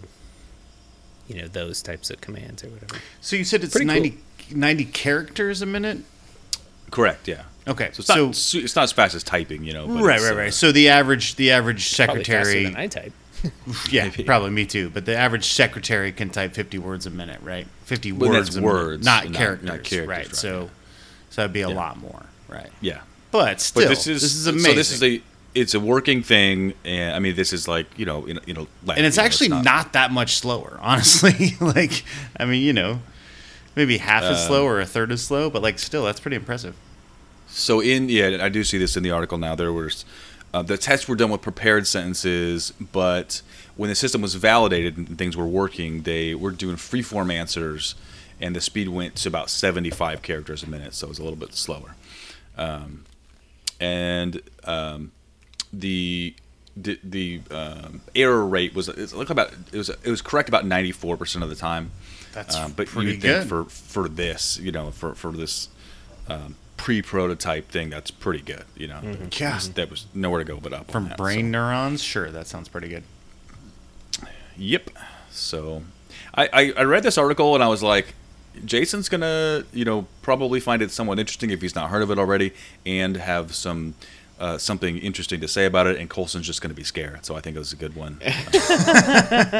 you know, those types of commands or whatever. so you said it's Pretty 90, 90 characters a minute. Correct. Yeah. Okay, So it's, so not, su- it's not as fast as typing, you know. But right, it's, right, uh, right. So the average, the average Probably faster secretary, than I type. yeah, Maybe. probably me too. But the average secretary can type fifty words a minute, right? Fifty Well, words, that's a words, not, not- not characters, characters, right? right, So, yeah. so that'd be a Yeah. lot more, right? Yeah. But still, But this is this is amazing. So this is a it's a working thing, and I mean this is like you know in, you know and it's actually not, that much slower, honestly. like, I mean, you know, maybe half as Um, slow or a third as slow, but like, still, that's pretty impressive. So in yeah, I do see this in the article now. There was uh, the tests were done with prepared sentences, but when the system was validated and things were working, they were doing freeform answers, and the speed went to about 75 characters a minute, so it was a little bit slower. Um, and um, the the, the um, error rate was it's like about it was it was correct about 94 percent of the time. That's Um, but pretty you would think good. for for this, you know, for for this um, pre-prototype thing, that's pretty good. You know, Yeah. Just- that was nowhere to go but up From that, brain so. neurons, sure, that sounds pretty good. Yep. So, I, I I read this article and I was like, Jason's gonna you know probably find it somewhat interesting if he's not heard of it already, and have some. Uh, something interesting to say about it, and Colson's just going to be scared. So I think it was a good one. It's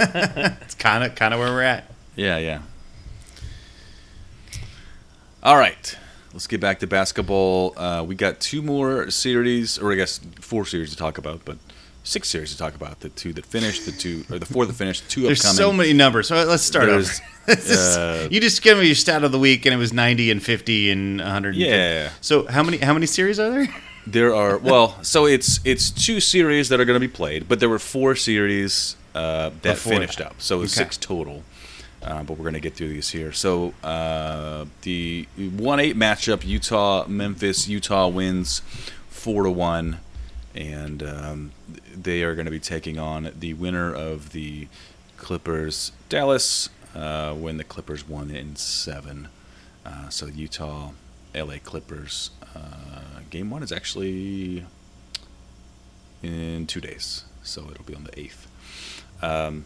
kind of kind of where we're at. Yeah, yeah. All right, let's get back to basketball. Uh, we got two more series, or I guess four series to talk about, but six series to talk about. The two that finished, the two or the four that finished, two There's upcoming. so many numbers. So let's start There's, over. Uh, you just give me your stat of the week, and it was 90 and 50 and 100. Yeah. So how many how many series are there? There are well, so it's it's two series that are going to be played, but there were four series uh, that Before finished that. up, so it's Okay. six total. Uh, but we're going to get through these here. So uh, the one eight matchup, Utah Memphis. Utah wins four to one, and um, they are going to be taking on the winner of the Clippers Dallas. Uh, when the Clippers won in seven, uh, so Utah, LA Clippers. Uh, game one is actually in two days, so it'll be on the eighth. Um,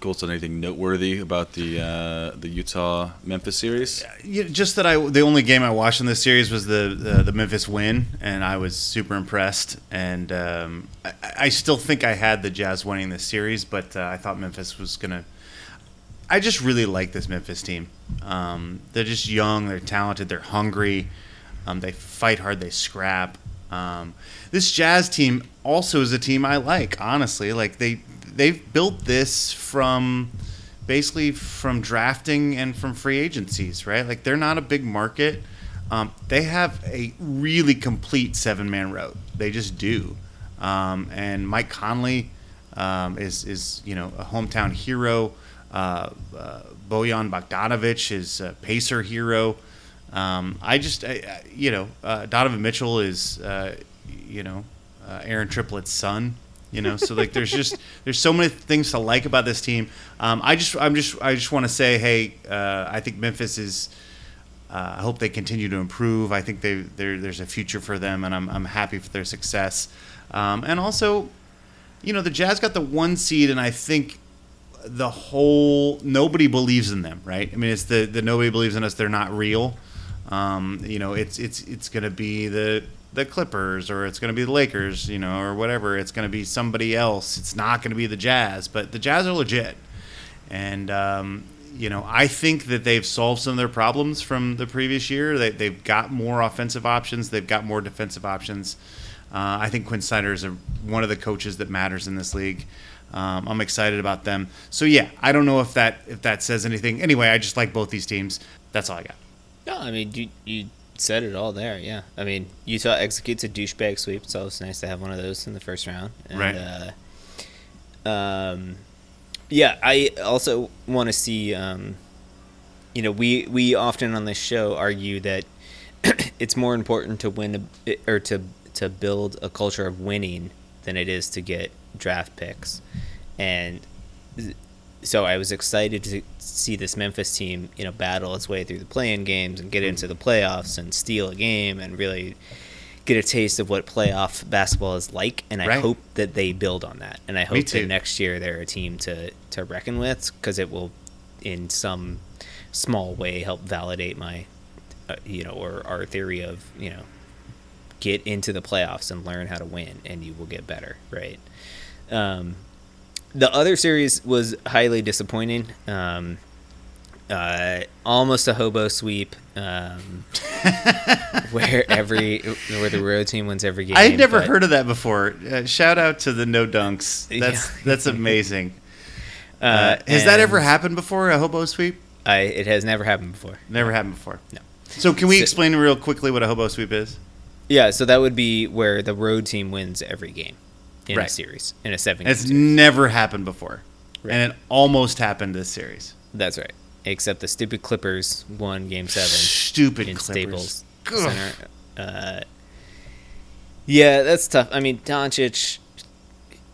Colson, anything noteworthy about the uh, the Utah Memphis series? Yeah, just that I the only game I watched in this series was the the, the Memphis win, and I was super impressed. And um, I, I still think I had the Jazz winning this series, but uh, I thought Memphis was gonna. I just really like this Memphis team. Um, they're just young, they're talented, they're hungry, um, they fight hard, they scrap. Um, this Jazz team also is a team I like. Honestly, like they they've built this from basically from drafting and from free agencies, right? Like they're not a big market. Um, they have a really complete seven man road. They just do. Um, and Mike Conley um, is is you know a hometown hero. Uh, uh, Bojan Bogdanovic is a Pacer hero. Um, I just I, you know uh, Donovan Mitchell is uh, you know uh, Aaron Triplett's son. You know, so like there's just there's so many things to like about this team. Um, I just I'm just I just want to say, hey, uh, I think Memphis is. Uh, I hope they continue to improve. I think they there's a future for them, and I'm I'm happy for their success. Um, and also, you know, the Jazz got the one seed, and I think the whole nobody believes in them, right? I mean, it's the the nobody believes in us. They're not real. Um, you know, it's it's it's going to be the the Clippers or it's going to be the Lakers, you know, or whatever. It's going to be somebody else. It's not going to be the Jazz, but the Jazz are legit. And um, you know, I think that they've solved some of their problems from the previous year. They, they've got more offensive options. They've got more defensive options. Uh, I think Quin Snyder is a, one of the coaches that matters in this league. Um, I'm excited about them. So yeah, I don't know if that if that says anything. Anyway, I just like both these teams. That's all I got. No, I mean you you said it all there. Yeah, I mean Utah executes a douchebag sweep. so It's always nice to have one of those in the first round. And, Right. Uh, um, yeah, I also want to see. Um, you know, we we often on this show argue that it's more important to win a, or to to build a culture of winning than it is to get draft picks. And so I was excited to see this Memphis team, you know, battle its way through the playing games and get into the playoffs and steal a game and really get a taste of what playoff basketball is like. And I Right. hope that they build on that. And I hope that next year they're a team to to reckon with because it will, in some small way, help validate my, uh, you know, or our theory of you know, get into the playoffs and learn how to win, and you will get better, right? Um, the other series was highly disappointing. Um, uh, almost a hobo sweep, um, where every where the road team wins every game. I had never but- heard of that before. Uh, shout out to the no dunks. That's Yeah. that's amazing. Uh, Uh, has that ever happened before? A hobo sweep? I, it has never happened before. Never happened before. No. So can we So- explain real quickly what a hobo sweep is? Yeah, so that would be where the road team wins every game in a series in a seven. It's game series. never happened before, Right. and it almost happened this series. That's right. Except the stupid Clippers won Game Seven. Stupid in Clippers. Staples Ugh. Center. Uh, yeah, that's tough. I mean, Doncic,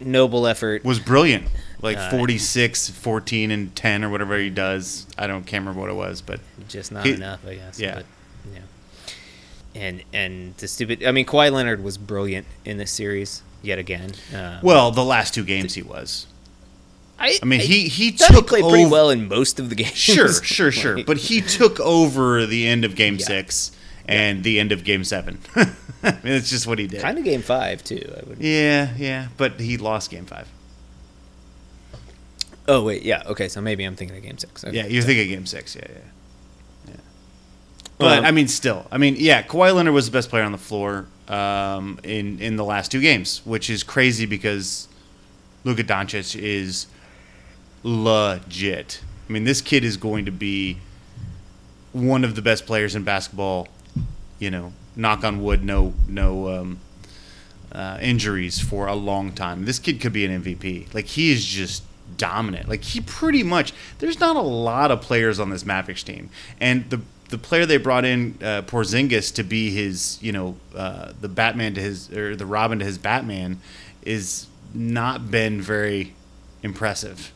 noble effort. Was brilliant. Like Uh, 46, 14, and 10 or whatever he does. I don't can't remember what it was, but just not He- enough, I guess. yeah. But, yeah. And and the stupid. I mean, Kawhi Leonard was brilliant in this series yet again. Um, well, the last two games he was. I, I mean, he he he took played pretty well in most of the games. Sure, sure, sure. But he took over the end of Game Yeah. Six and the end of Game Seven. I mean, it's just what he did. kind of Game Five too. I would. Yeah, yeah. But he lost Game Five. Oh wait, yeah. Okay, so maybe I'm thinking of Game Six. Okay. Yeah, you're thinking of Game Six. Yeah, yeah, yeah. But Um, I mean, still, I mean, yeah. Kawhi Leonard was the best player on the floor um, in in the last two games, which is crazy because Luka Doncic is legit. I mean, this kid is going to be one of the best players in basketball. You know, knock on wood, no no um, uh, injuries for a long time. This kid could be an MVP. Like he is just dominant. Like he pretty much. There's not a lot of players on this Mavericks team, and the the player they brought in uh, Porzingis to be his, you know, uh, the Batman to his or the Robin to his Batman, is not been very impressive.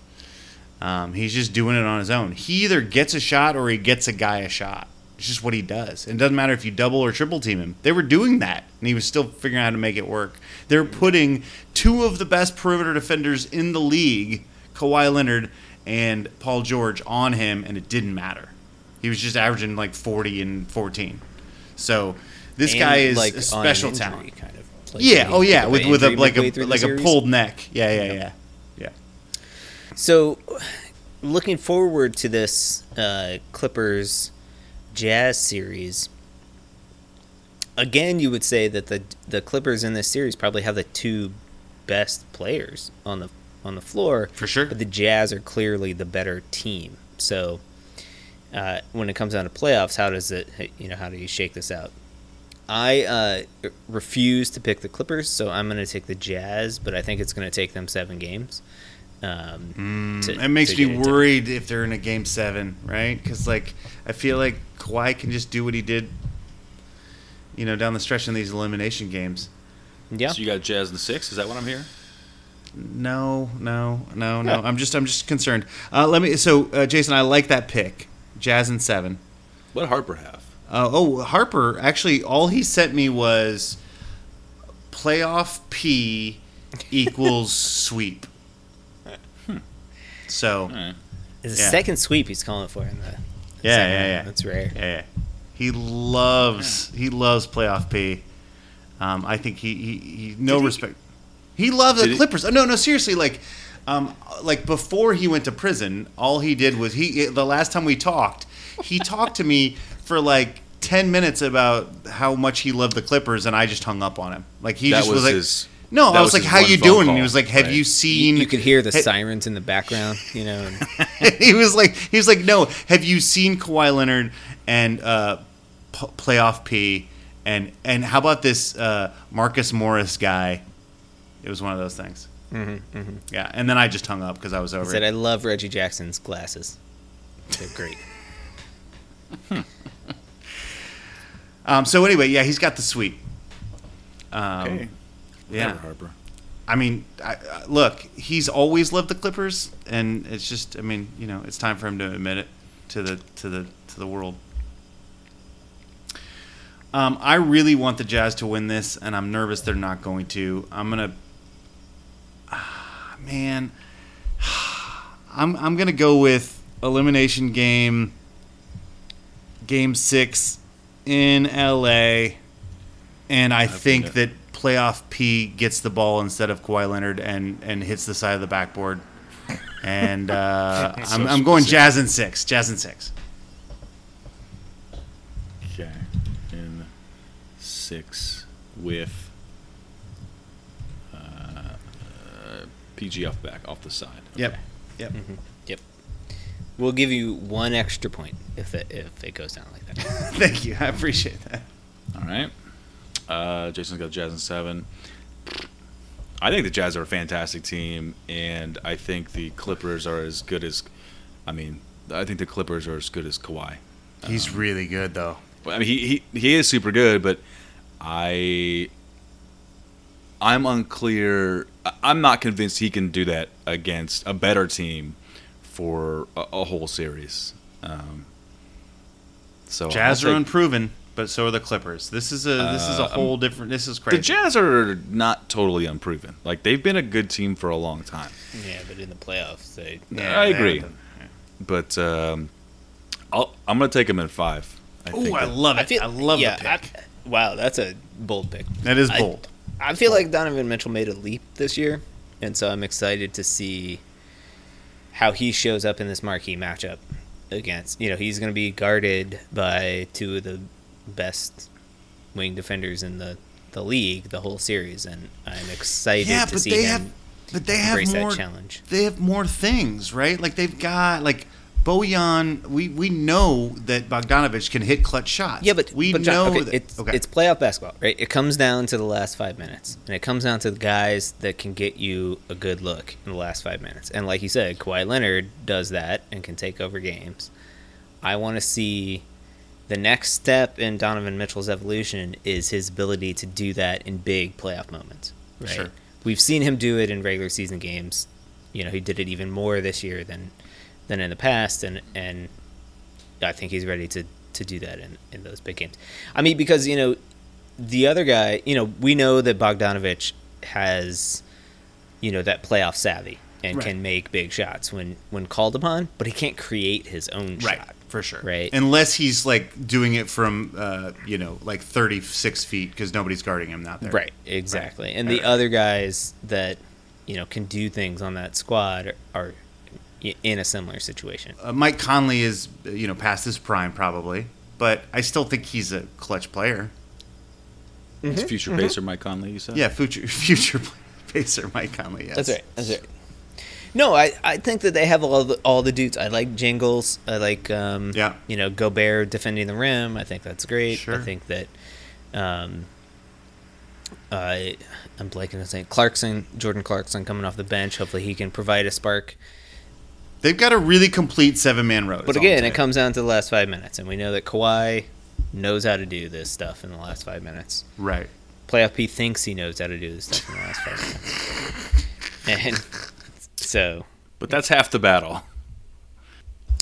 Um, he's just doing it on his own. He either gets a shot or he gets a guy a shot. It's just what he does. And it doesn't matter if you double or triple team him. They were doing that, and he was still figuring out how to make it work. They're putting two of the best perimeter defenders in the league, Kawhi Leonard and Paul George, on him, and it didn't matter. He was just averaging like 40 and 14. So this And, guy is like, a special talent. Kind of. Like, Yeah. Oh yeah. With with a like a like a pulled neck. Yeah. Yeah. Yeah. Yeah. So, looking forward to this uh, Clippers Jazz series. Again, you would say that the the Clippers in this series probably have the two best players on the on the floor. For sure. But the Jazz are clearly the better team. So, uh, when it comes down to playoffs, how does it? You know, how do you shake this out? I uh, refuse to pick the Clippers, so I'm going to take the Jazz, but I think it's going to take them seven games. Um, to- It makes me worried if they're in a game seven, right? Because like I feel like Kawhi can just do what he did, you know, down the stretch in these elimination games. Yeah. So you got Jazz in the six. Is that what I'm hearing? No, no, no, no. Yeah. I'm just I'm just concerned. Uh, let me. So uh, Jason, I like that pick, Jazz and seven. What did Harper have? Uh, oh, Harper. Actually, all he sent me was playoff P equals sweep. So Alright. It's a Yeah. second sweep he's calling for in the. Yeah, second yeah, yeah. That's rare. Yeah, yeah. He loves he loves playoff P. Um, I think he he, he no Did respect. He loved the Did he- Clippers. Oh, no, no, seriously. Like, um, like before he went to prison, all he did was he. The last time we talked, he talked to me for like ten minutes about how much he loved the Clippers, and I just hung up on him. Like he That just was was like, his- no, I was was like, how you doing? And he was like, have right. you You, seen? you could hear the Hey- sirens in the background, you know. And, he was like, he was like, no. Have you seen Kawhi Leonard and uh, p- playoff P? And and how about this uh, Marcus Morris guy? It was one of those things. Mm-hmm, Yeah, and then I just hung up because I was he over said, it. "I love Reggie Jackson's glasses. They're great." Um, so anyway, yeah, he's got the sweep. Um, Okay. Yeah. Whatever, Harper. I mean, I, I, look, he's always loved the Clippers, and it's just, I mean, you know, it's time for him to admit it to the to the to the world. Um, I really want the Jazz to win this, and I'm nervous they're not going to. I'm gonna, man, I'm I'm gonna go with elimination game, game six in LA, and I think it. that playoff P gets the ball instead of Kawhi Leonard and and hits the side of the backboard. And uh, I'm, I'm going Jazz in six. Jazz in six. Okay. In six with PG off back off the side. Yep. Okay. Yep. Yep. We'll give you one extra point if it, if it goes down like that. Thank you. I appreciate that. All right. Uh, Jason's got Jazz in seven. I think the Jazz are a fantastic team, and I think the Clippers are as good as. I mean, I think the Clippers are as good as Kawhi. He's really good though. I mean, he, he he is super good, but I I'm unclear. I- I'm not convinced he can do that against a better team for a, a whole series. Um, so Jazz I'll are take- unproven, but so are the Clippers. This is a this is a whole different. This is crazy. The. Jazz are not totally unproven. Like they've been a good team for a long time. yeah, but in the playoffs, they Yeah, I agree, haven't. but um, I'll, I'm gonna take them in five. I Ooh, I that- love it. I, love yeah, the pick. I- wow, that's a bold pick. that is I- bold. I feel like Donovan Mitchell made a leap this year, and so I'm excited to see how he shows up in this marquee matchup against. You know, he's going to be guarded by two of the best wing defenders in the the league the whole series, and I'm excited yeah, to but see they him have, but they have more. that challenge. They have more things, right? Like they've got like Bojan. We we know that Bogdanovic can hit clutch shots. Yeah, but we but John, know okay, that. it's okay. it's playoff basketball, right? It comes down to the last five minutes, and it comes down to the guys that can get you a good look in the last five minutes. And like you said, Kawhi Leonard does that and can take over games. I want to see the next step in Donovan Mitchell's evolution is his ability to do that in big playoff moments. Right? Sure. We've seen him do it in regular season games. You know, he did it even more this year than than in the past, and and I think he's ready to to do that in in those big games. I mean, because you know, the other guy, you know, we know that Bogdanovic has, you know, that playoff savvy and Right. can make big shots when when called upon, but he can't create his own right shot. for sure. Right. Unless he's like doing it from uh, you know like thirty six feet because nobody's guarding him out there. Right, exactly. And Right, the other guys that you know can do things on that squad are, are in a similar situation. Uh, Mike Conley is uh, you know past his prime probably, but I still think he's a clutch player. it's future pacer Mike Conley. You said. Yeah, future future pacer Mike Conley. Yes. That's right. That's right. No, I, I think that they have all the all the dudes. I like Jingles. I like um, Yeah. you know Gobert defending the rim. I think that's great. Sure. I think that um, I I'm blanking on saying Clarkson, Jordan Clarkson coming off the bench. Hopefully he can provide a spark. They've got a really complete seven man row. But again, it comes down to the last five minutes, and we know that Kawhi knows how to do this stuff in the last five minutes. right. Playoff P thinks he knows how to do this stuff in the last five minutes, and so But that's half the battle.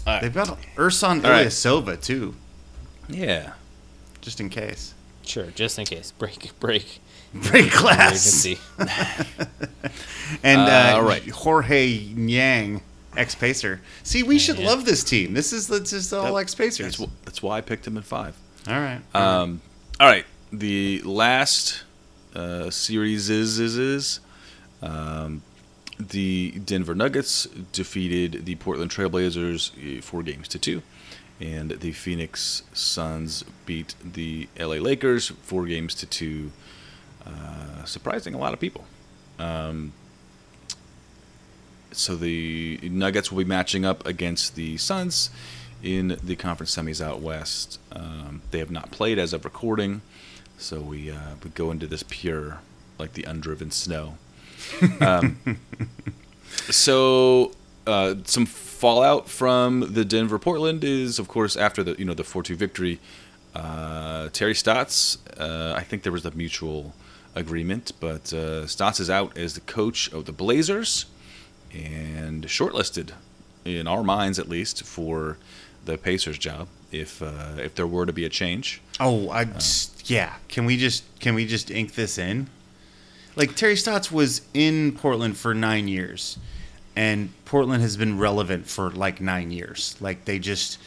They've got Ersan All right. Ilyasova too, Yeah. just in case. sure, just in case, break break Break glass. emergency. And uh, Uh, all right. Georges Niang, ex Pacer. See, we should yeah. love this team. This is the- just all ex Pacers. That's, that's why I picked him in five. All right. Um, all right. The last uh, series is is is um, the Denver Nuggets defeated the Portland Trailblazers uh, four games to two, and the Phoenix Suns beat the LA Lakers four games to two, uh, surprising a lot of people. Um, so the Nuggets will be matching up against the Suns in the conference semis out west. Um, they have not played as of recording, so we uh, we go into this pure, like the undriven snow. Um, so uh, some fallout from the Denver Portland is, of course, after the you know the four two victory. Uh, Terry Stotts, uh, I think there was a mutual agreement. But uh, Stotts is out as the coach of the Blazers and shortlisted, in our minds at least, for the Pacers job if uh, if there were to be a change. Oh, I just, yeah. Can we just can we just ink this in? Like Terry Stotts was in Portland for nine years, and Portland has been relevant for like nine years. Like they just,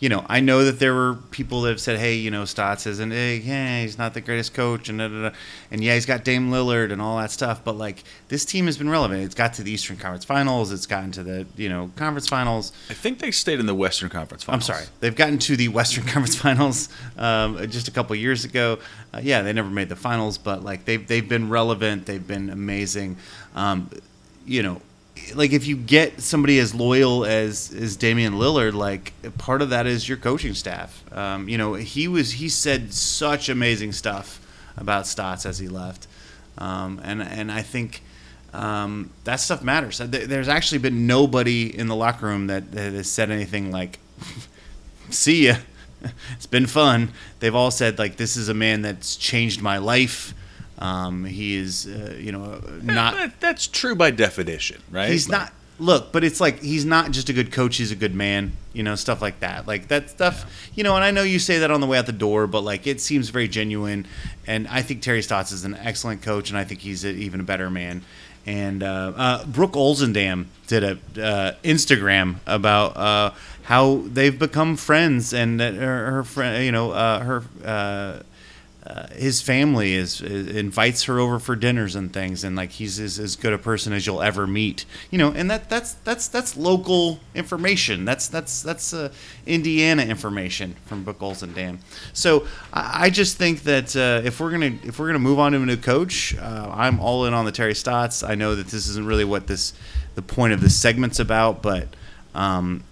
you know, I know that there were people that have said, hey, you know, Stotts isn't, hey, yeah, he's not the greatest coach, and da, da, da. and yeah, he's got Dame Lillard and all that stuff. But like this team has been relevant. It's got to the Eastern Conference Finals. It's gotten to the you know conference finals. I think they stayed in the Western Conference Finals. I'm sorry. They've gotten to the Western Conference Finals um, just a couple years ago. Uh, yeah, they never made the finals, but like they've they've been relevant. They've been amazing. Um, you know, like if you get somebody as loyal as as Damian Lillard, like part of that is your coaching staff. Um, you know, he was he said such amazing stuff about Stotts as he left, um, and and I think. Um, that stuff matters. There's actually been nobody in the locker room that, that has said anything like, see ya. It's been fun. They've all said like this is a man that's changed my life. Um, he is, uh, you know, not. That- that's true by definition, right? He's Like, not. Look, but it's like he's not just a good coach. He's a good man. You know, stuff like that. Like that stuff. You know, and I know you say that on the way out the door, but like it seems very genuine. And I think Terry Stotts is an excellent coach, and I think he's a, even a better man. And uh, uh, Brooke Olzendam did a uh, Instagram about uh, how they've become friends, and that her, her friend, you know, uh, her. Uh, uh, his family is, is invites her over for dinners and things, and like he's as, as good a person as you'll ever meet, you know. And that that's that's that's local information. That's that's that's uh, Indiana information from Book and Dan. So I, I just think that uh, if we're gonna if we're gonna move on to a new coach, uh, I'm all in on the Terry Stotts. I know that this isn't really what this the point of this segment's about, but. Um,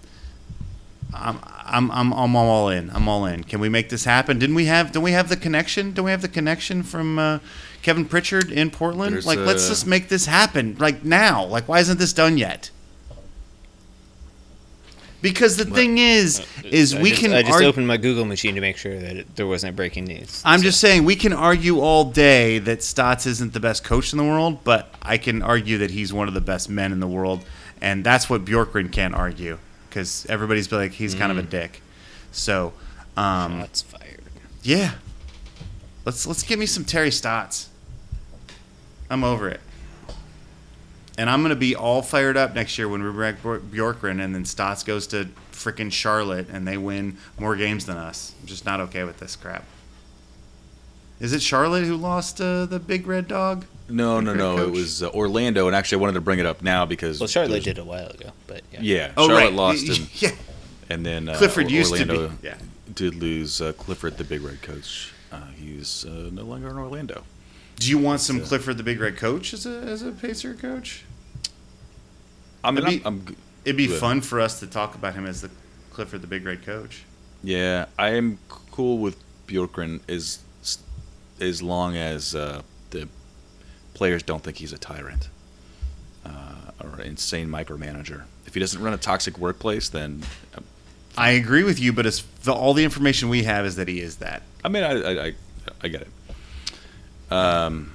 I'm, I'm, I'm, I'm all in. I'm all in. Can we make this happen? Didn't we have? Don't we have the connection? Don't we have the connection from uh, Kevin Pritchard in Portland? There's, like, let's uh, just make this happen. Like now. Like, why isn't this done yet? Because the thing is, is I we just, can. I just argue- opened my Google machine to make sure that it, there wasn't breaking news. I'm just saying we can argue all day that Stotts isn't the best coach in the world, but I can argue that he's one of the best men in the world, and that's what Bjorkgren can't argue because everybody's like he's kind of a dick. So, um, Shots fired. yeah, let's let's give me some Terry Stotts. I'm over it, and I'm gonna be all fired up next year when back Bjorkgren, and then Stotts goes to freaking Charlotte and they win more games than us. I'm just not okay with this crap. Is it Charlotte who lost uh, the big red dog? No, no, Great no. It was uh, Orlando, and actually, I wanted to bring it up now because Well, Charlotte there's- did a while ago, but yeah. Yeah, Oh, Charlotte right. lost, and, yeah. and then uh, Clifford Or- used to be- Orlando yeah. did lose uh, Clifford, the big red coach. Uh, he's uh, no longer in Orlando. Do you want some So- Clifford the Big Red coach as a as a Pacer coach? I mean, It'd be- I'm, I'm g- It'd be Yeah. fun for us to talk about him as the Clifford the Big Red coach. yeah, I am cool with Bjorkgren as as long as uh, the players don't think he's a tyrant uh, or an insane micromanager. If he doesn't run a toxic workplace, then uh, I agree with you, but as the, all the information we have is that he is that. I mean, I I, I, I get it. Um.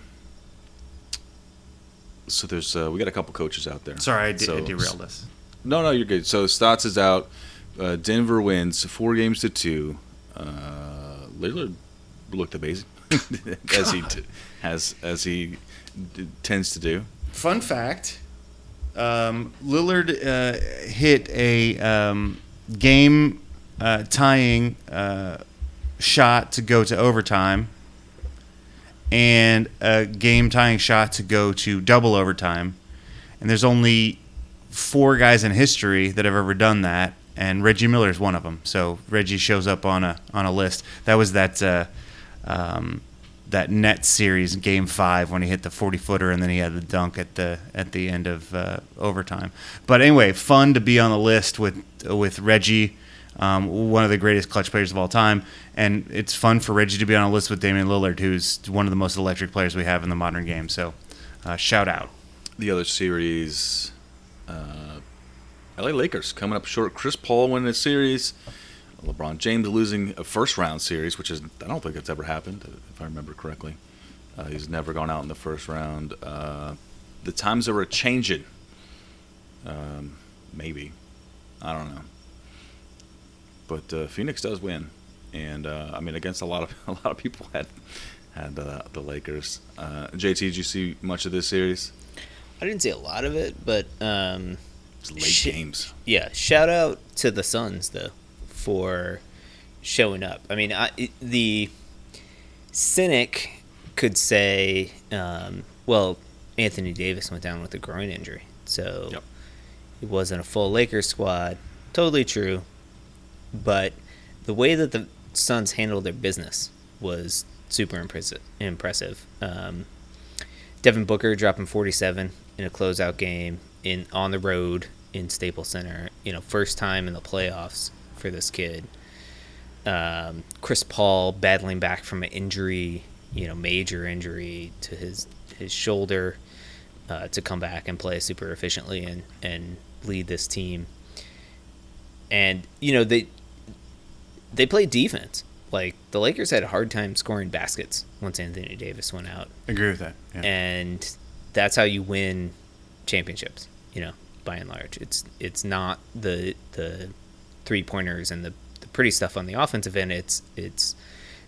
So there's uh, we got a couple coaches out there. Sorry, I, So- I derailed us. No, no, you're good. So Stotts is out. Uh, Denver wins four games to two. Uh, Lillard looked amazing as he t- has as he d- tends to do. Fun fact: um, Lillard uh, hit a um, game uh, tying uh, shot to go to overtime, and a game tying shot to go to double overtime. And there's only four guys in history that have ever done that, and Reggie Miller is one of them. So Reggie shows up on a on a list. That was that uh, um, that net series, Game Five, when he hit the forty footer, and then he had the dunk at the at the end of uh, overtime. But anyway, fun to be on the list with with Reggie. Um, one of the greatest clutch players of all time, and it's fun for Reggie to be on a list with Damian Lillard, who's one of the most electric players we have in the modern game. So, uh, shout out. The other series, uh, LA Lakers coming up short. Chris Paul winning a series. LeBron James losing a first round series, which is I don't think it's ever happened, if I remember correctly. Uh, he's never gone out in the first round. Uh, the times are a changing. Um, maybe, I don't know. But uh, Phoenix does win, and uh, I mean against a lot of a lot of people had had uh, the Lakers. Uh, JT, did you see much of this series? I didn't see a lot of it, but um, late Shit. games. yeah, shout out to the Suns though for showing up. I mean, I, the cynic could say, um, well, Anthony Davis went down with a groin injury, so Yep. it wasn't a full Lakers squad. Totally true, but the way that the Suns handled their business was super impressive. Impressive. Um, Devin Booker dropping 47 in a closeout game in on the road in Staples Center. You know, first time in the playoffs for this kid. Um, Chris Paul battling back from an injury, you know, major injury to his his shoulder, uh, to come back and play super efficiently and and lead this team. And you know they they play defense. Like the Lakers had a hard time scoring baskets once Anthony Davis went out Agree with that. Yeah. and that's how you win championships. You know, by and large, it's it's not the the three pointers and the, the pretty stuff on the offensive end. It's it's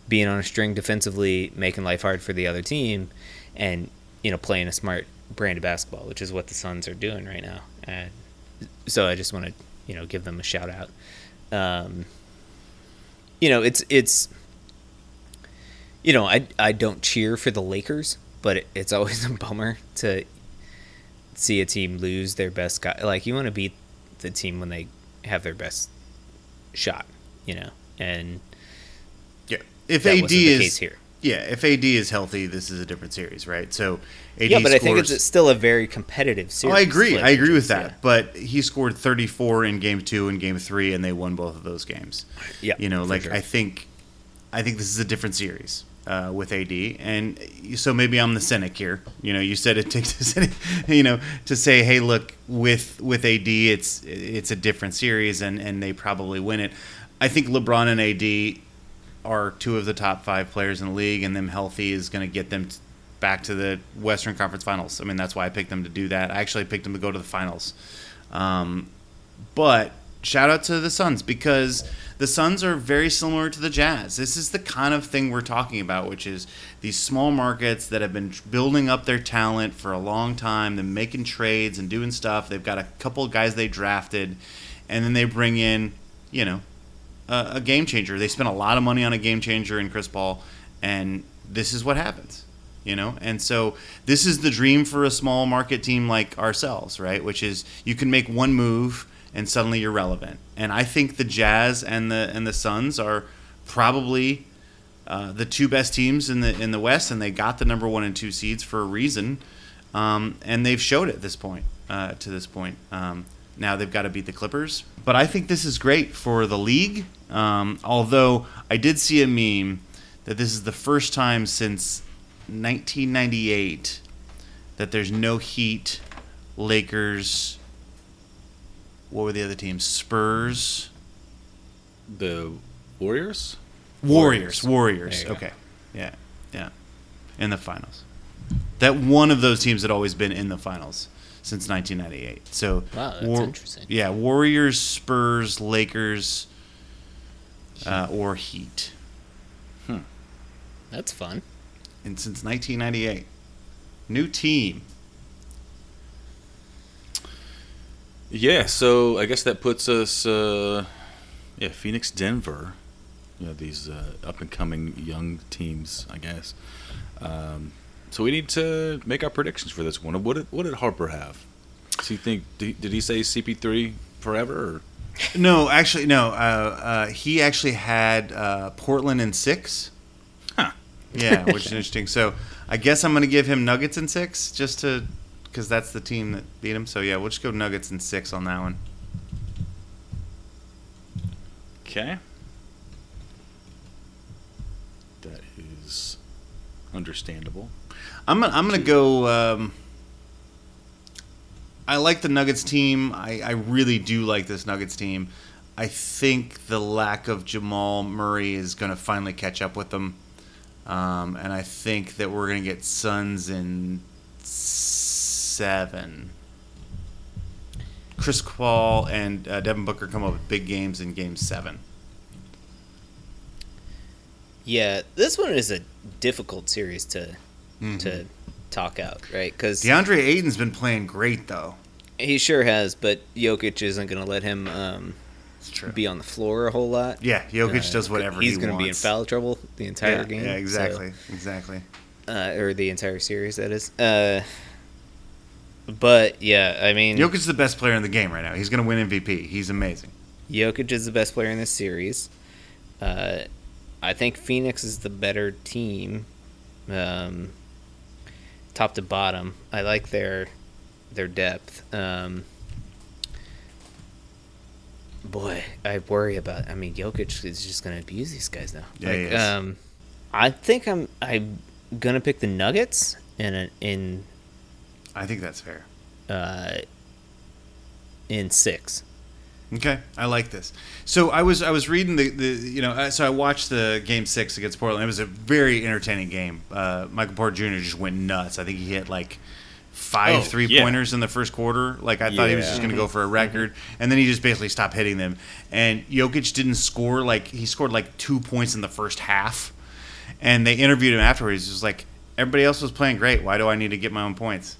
being on a string defensively, making life hard for the other team, and you know playing a smart brand of basketball, which is what the Suns are doing right now. And so I just want to you know give them a shout out. Um, you know, it's it's you know, I I don't cheer for the Lakers, but it, it's always a bummer to see a team lose their best guy. Like you want to beat the team when they have their best shot, you know. And yeah. If AD is here. yeah, if AD is healthy, this is a different series, right? So AD yeah, but I think it's still a very competitive Oh, series. I agree. I agree with that. But he scored 34 in game two and game three, and they won both of those games. Yeah, you know, like sure. I think, I think this is a different series uh, with AD, and so maybe I'm the cynic here. You know, you said it takes a cynic, you know, to say, hey, look, with with AD, it's it's a different series, and and they probably win it. I think LeBron and AD are two of the top five players in the league, and them healthy is going to get them back to the Western Conference Finals. I mean, that's why I picked them to do that. I actually picked them to go to the finals. Um, but shout out to the Suns because the Suns are very similar to the Jazz. This is the kind of thing we're talking about, which is these small markets that have been building up their talent for a long time, then making trades and doing stuff. They've got a couple of guys they drafted, and then they bring in, you know, a, a game changer. They spent a lot of money on a game changer in Chris Paul, and this is what happens. You know, and so this is the dream for a small market team like ourselves, right? Which is you can make one move and suddenly you're relevant. And I think the Jazz and the and the Suns are probably uh, the two best teams in the in the West, and they got the number one and two seeds for a reason, um, and they've showed it this point uh, to this point. Um, now they've got to beat the Clippers, but I think this is great for the league. Um, although I did see a meme that this is the first time since 1998 that there's no Heat, Lakers. What were the other teams? Spurs, The Warriors. Warriors, Warriors. You go. Okay, yeah, yeah, in the finals. That one of those teams had always been in the finals since 1998. So Wow, that's interesting. Yeah, Warriors, Spurs, Lakers, uh, or Heat, Hmm. That's fun. and since 1998, new team. Yeah, so I guess that puts us, uh, yeah, Phoenix, Denver. You know these uh, up and coming young teams, I guess. Um, so we need to make our predictions for this one. What did what did Harper have? Does he think? Did, did he say CP3 forever? Or? No, actually, no. Uh, uh, he actually had uh, Portland in six. Huh. Yeah, which is interesting. So I guess I'm going to give him Nuggets in six, just to because that's the team that beat him. So yeah, we'll just go Nuggets and six on that one. Okay. That is understandable. I'm gonna, I'm gonna go. Um, I like the Nuggets team. I, I really do like this Nuggets team. I think the lack of Jamal Murray is going to finally catch up with them. Um, and I think that we're going to get Suns in seven. Chris Paul and uh, Devin Booker come up with big games in game seven. Yeah, this one is a difficult series to Mm-hmm. to talk out, right? Because DeAndre Ayton's been playing great, though. he sure has, but Jokic isn't going to let him um, be on the floor a whole lot. Yeah, Jokic Uh, does whatever he's he gonna be in foul trouble the entire yeah, game. Yeah, so- exactly, exactly. uh, or the entire series. That is. Uh, but yeah, I mean, Jokic is the best player in the game right now. He's going to win MVP. He's amazing. Jokic is the best player in this series. Uh, I think Phoenix is the better team, um, top to bottom. I like their their depth. Um, boy, I worry about. I mean, Jokic is just going to abuse these guys now. Yeah, he like, is. um, I think I'm I'm gonna pick the Nuggets in a, in I think that's fair. uh, in six. Okay, I like this. So I was I was reading the, the you know uh, so I watched the game six against Portland. It was a very entertaining game. Uh, Michael Porter Jr. just went nuts. I think he hit like five Oh, three yeah. pointers in the first quarter. Like I thought he was just going to go for a record, and then he just basically stopped hitting them. And Jokic didn't score like he scored like two points in the first half. And they interviewed him afterwards. He was like, everybody else was playing great. Why do I need to get my own points?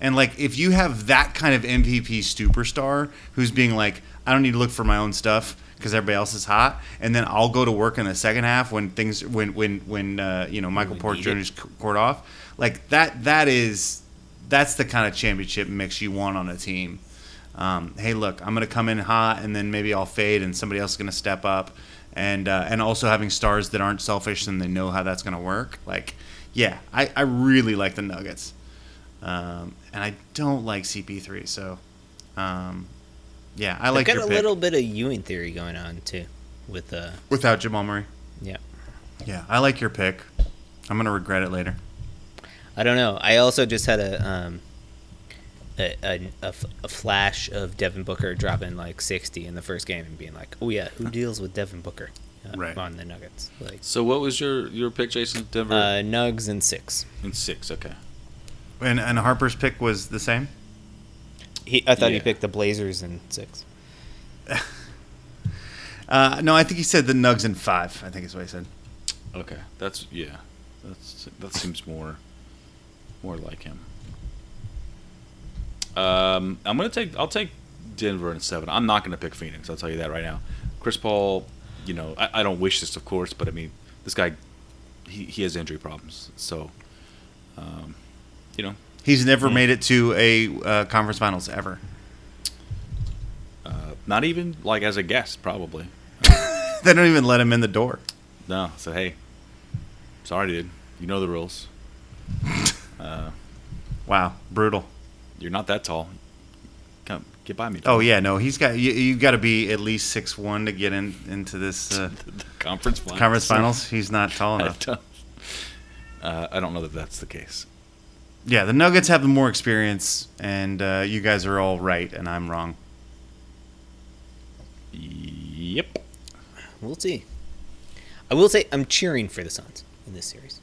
And like, if you have that kind of MVP superstar who's being like, I don't need to look for my own stuff because everybody else is hot, and then I'll go to work in the second half when things when when when uh, you know Michael Porter Jr. is court off, like that that is that's the kind of championship mix you want on a team. Um, hey, look, I'm going to come in hot, and then maybe I'll fade, and somebody else is going to step up, and uh, and also having stars that aren't selfish and they know how that's going to work. Like, yeah, I, I really like the Nuggets, um, and I don't like CP3. So, um, yeah, I like I've your got a pick little bit of Ewing theory going on too, with uh, without Jamal Murray. yeah. Yeah, I like your pick. I'm going to regret it later. I don't know. I also just had a um, a, a, a f- a flash of Devin Booker dropping like 60 in the first game and being like, "Oh yeah, who deals with Devin Booker uh, Right. on the Nuggets?" Like So what was your your pick, Jason? Denver uh, Nugs and six. in six. Okay. And and Harper's pick was the same. He, I thought he picked the Blazers in six. Uh, no, I think he said the Nugs in five. I think is what he said. Okay. That's yeah. That's that seems more more like him. Um, I'm gonna take. I'll take Denver in seven. I'm not gonna pick Phoenix. I'll tell you that right now. Chris Paul. You know, I, I don't wish this, of course, but I mean, this guy, he, he has injury problems. So, um, you know, He's never made it to a uh, conference finals ever. uh, not even like as a guest, probably. They don't even let him in the door. No. So hey, sorry, dude. You know the rules. Uh, Wow, brutal. you're not that tall. Come get by me. Oh yeah, no, he's got you. You got to be at least six one to get in into this uh, The conference finals. conference finals. He's not tall I enough. don't, uh, I don't know that that's the case. Yeah, the Nuggets have the more experience, and uh, you guys are all right, and I'm wrong. Yep. We'll see. I will say I'm cheering for the Suns in this series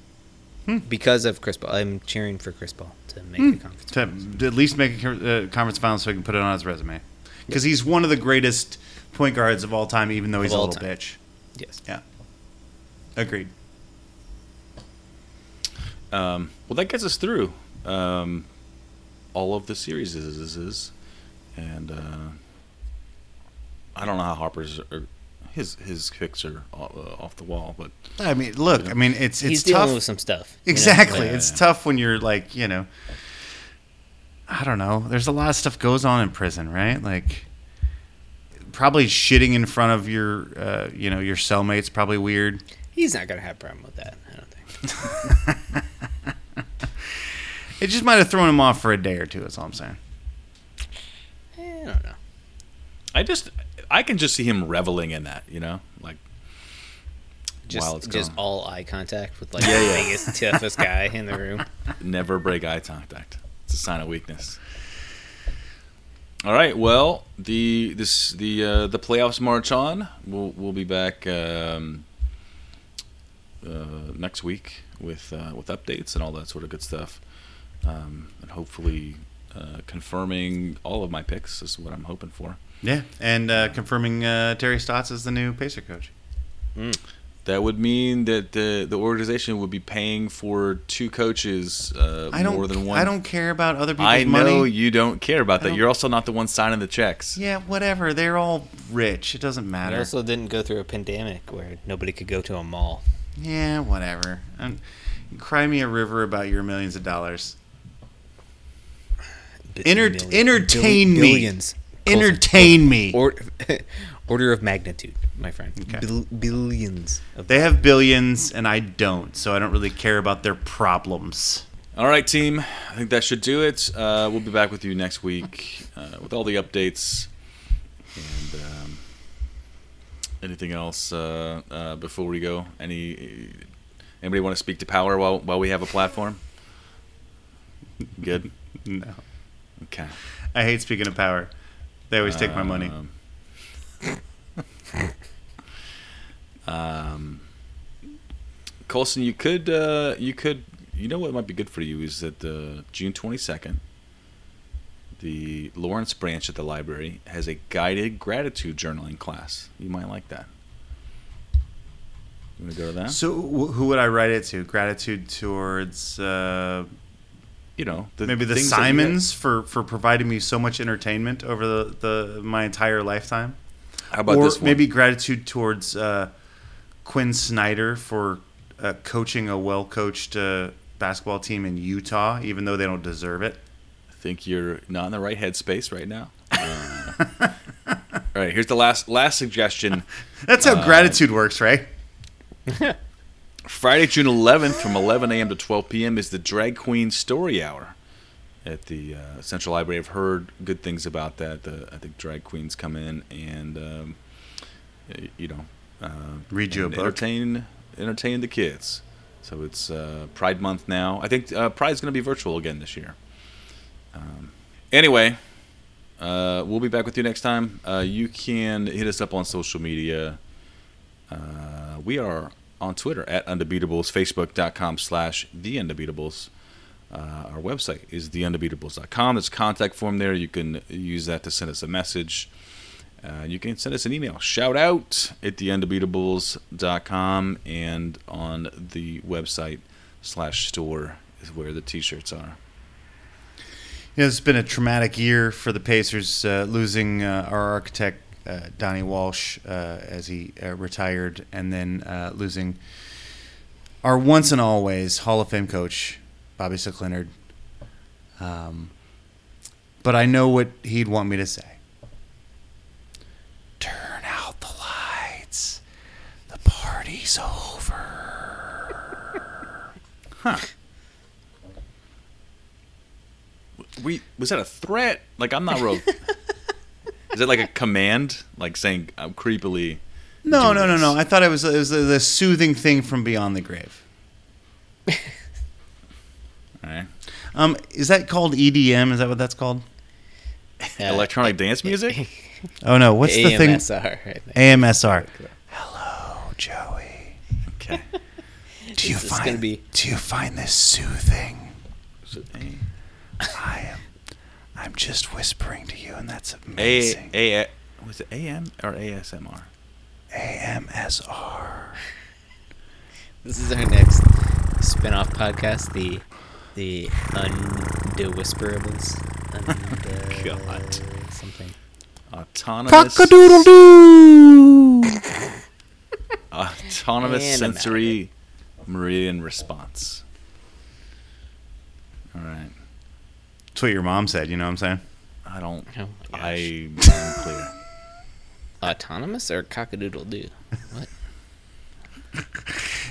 Hmm. because of Chris Paul. I'm cheering for Chris Paul to make the conference. To, to at least make a uh, conference finals so he can put it on his resume, because he's one of the greatest point guards of all time, even though he's a little time. bitch. Yes. Yeah, agreed. Um, well, that gets us through um, all of the series, is, is and uh, I don't know how Harper's or his his picks are off, uh, the wall, but I mean, look, I mean, it's it's He's dealing tough. with some stuff. you know? Exactly. Like, it's Yeah. tough when you're like, you know, I don't know. There's a lot of stuff goes on in prison, right? Like probably shitting in front of your uh, you know, your cellmate's probably weird. he's not gonna have a problem with that. I don't think. It just might have thrown him off for a day or two, that's all I'm saying. Eh, I don't know. I just I can just see him reveling in that, you know, like while it's Just just all eye contact with like Yeah, the yeah. biggest, toughest guy in the room. never break eye contact. It's a sign of weakness. All right. Well, the this the uh, the playoffs march on. We'll we'll be back um, uh, next week with uh, with updates and all that sort of good stuff, um, and hopefully uh, confirming all of my picks is what I'm hoping for. Yeah, and uh, confirming uh, Terry Stotts as the new Pacer coach. That would mean that the the organization would be paying for two coaches uh, I don't. more than one. I don't care about other people's I know money. you don't care about I that. You're also not the one signing the checks. Yeah, whatever. They're all rich. It doesn't We matter. also didn't go through a pandemic where nobody could go to a mall. Yeah, whatever. And cry me a river about your millions of dollars. B- Enter- million- entertain bill- me. Billions. Entertain me. Or, order of magnitude, my friend. Okay. Bil- billions. Of They have billions, and I don't, so I don't really care about their problems. All right, team. I think that should do it. Uh, we'll be back with you next week uh, with all the updates and um, anything else uh, uh, before we go. Any anybody want to speak to power while while we have a platform? Good. No. Okay. I hate speaking of power. They always take my money. Um, um, Colson, you could, uh, you could, you know what might be good for you is that the June twenty second, the Lawrence branch at the library has a guided gratitude journaling class. You might like that. You want to go to that? So, wh- who would I write it to? Gratitude towards uh, You know, the maybe the things that you- Simons for, for providing me so much entertainment over the, the my entire lifetime. How about or this one? maybe gratitude towards uh, Quin Snyder for uh, coaching a well coached uh, basketball team in Utah, even though they don't deserve it. I think you're not in the right headspace right now. Uh, all right, here's the last last suggestion. That's Uh, how gratitude works, right? Friday, June 11th, from 11 a.m. to 12 p.m. is the Drag Queen Story Hour at the uh, Central Library. I've heard good things about that. The, I think drag queens come in and, um, you know, uh, Read you a book. entertain entertain the kids. So it's uh, Pride Month now. I think uh, Pride's going to be virtual again this year. Um, anyway, uh, we'll be back with you next time. Uh, you can hit us up on social media. Uh, we are on Twitter at Undebeatables, Facebook.com slash The Undebeatables. Uh, our website is TheUndebeatables.com. There's a contact form there. You can use that to send us a message. Uh, you can send us an email. Shout out at TheUndebeatables.com and on the website slash store is where the t-shirts are. Yeah, it's been a traumatic year for the Pacers, uh, losing uh, our architect Donnie Walsh uh, as he uh, retired, and then uh, losing our once and always Hall of Fame coach Bobby Slick Leonard. Um, but I know what he'd want me to say. Turn out the lights. The party's over. Huh. We was that a threat? Like I'm not real. is it like a command? Like saying I'm creepily. No, no, no, this? no. I thought it was, it was the soothing thing from beyond the grave. All right. Um, is that called EDM? Is that what that's called? Uh, Electronic dance music. Oh no, what's the thing? AMSR. I. AMSR. Hello, Joey. Okay. Do you This find gonna be- Do you find this soothing? So, A I am. I'm just whispering to you, and that's A amazing. A was it AM or ASMR? AMSR. This is our next spin-off podcast, the the Undewhisperables. Unde- God. Something. Autonomous. doo. Autonomous And I'm out of sensory meridian response. All right. That's what your mom said. You know what I'm saying? I don't. Oh. I am clear. Autonomous or cockadoodle doo? What?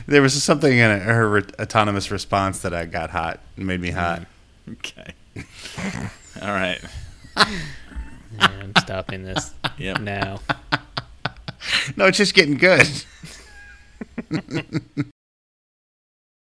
There was something in her re- autonomous response that I got hot and made me hot. Mm. Okay. All right. Yeah, I'm stopping this Yep. now. No, it's just getting good.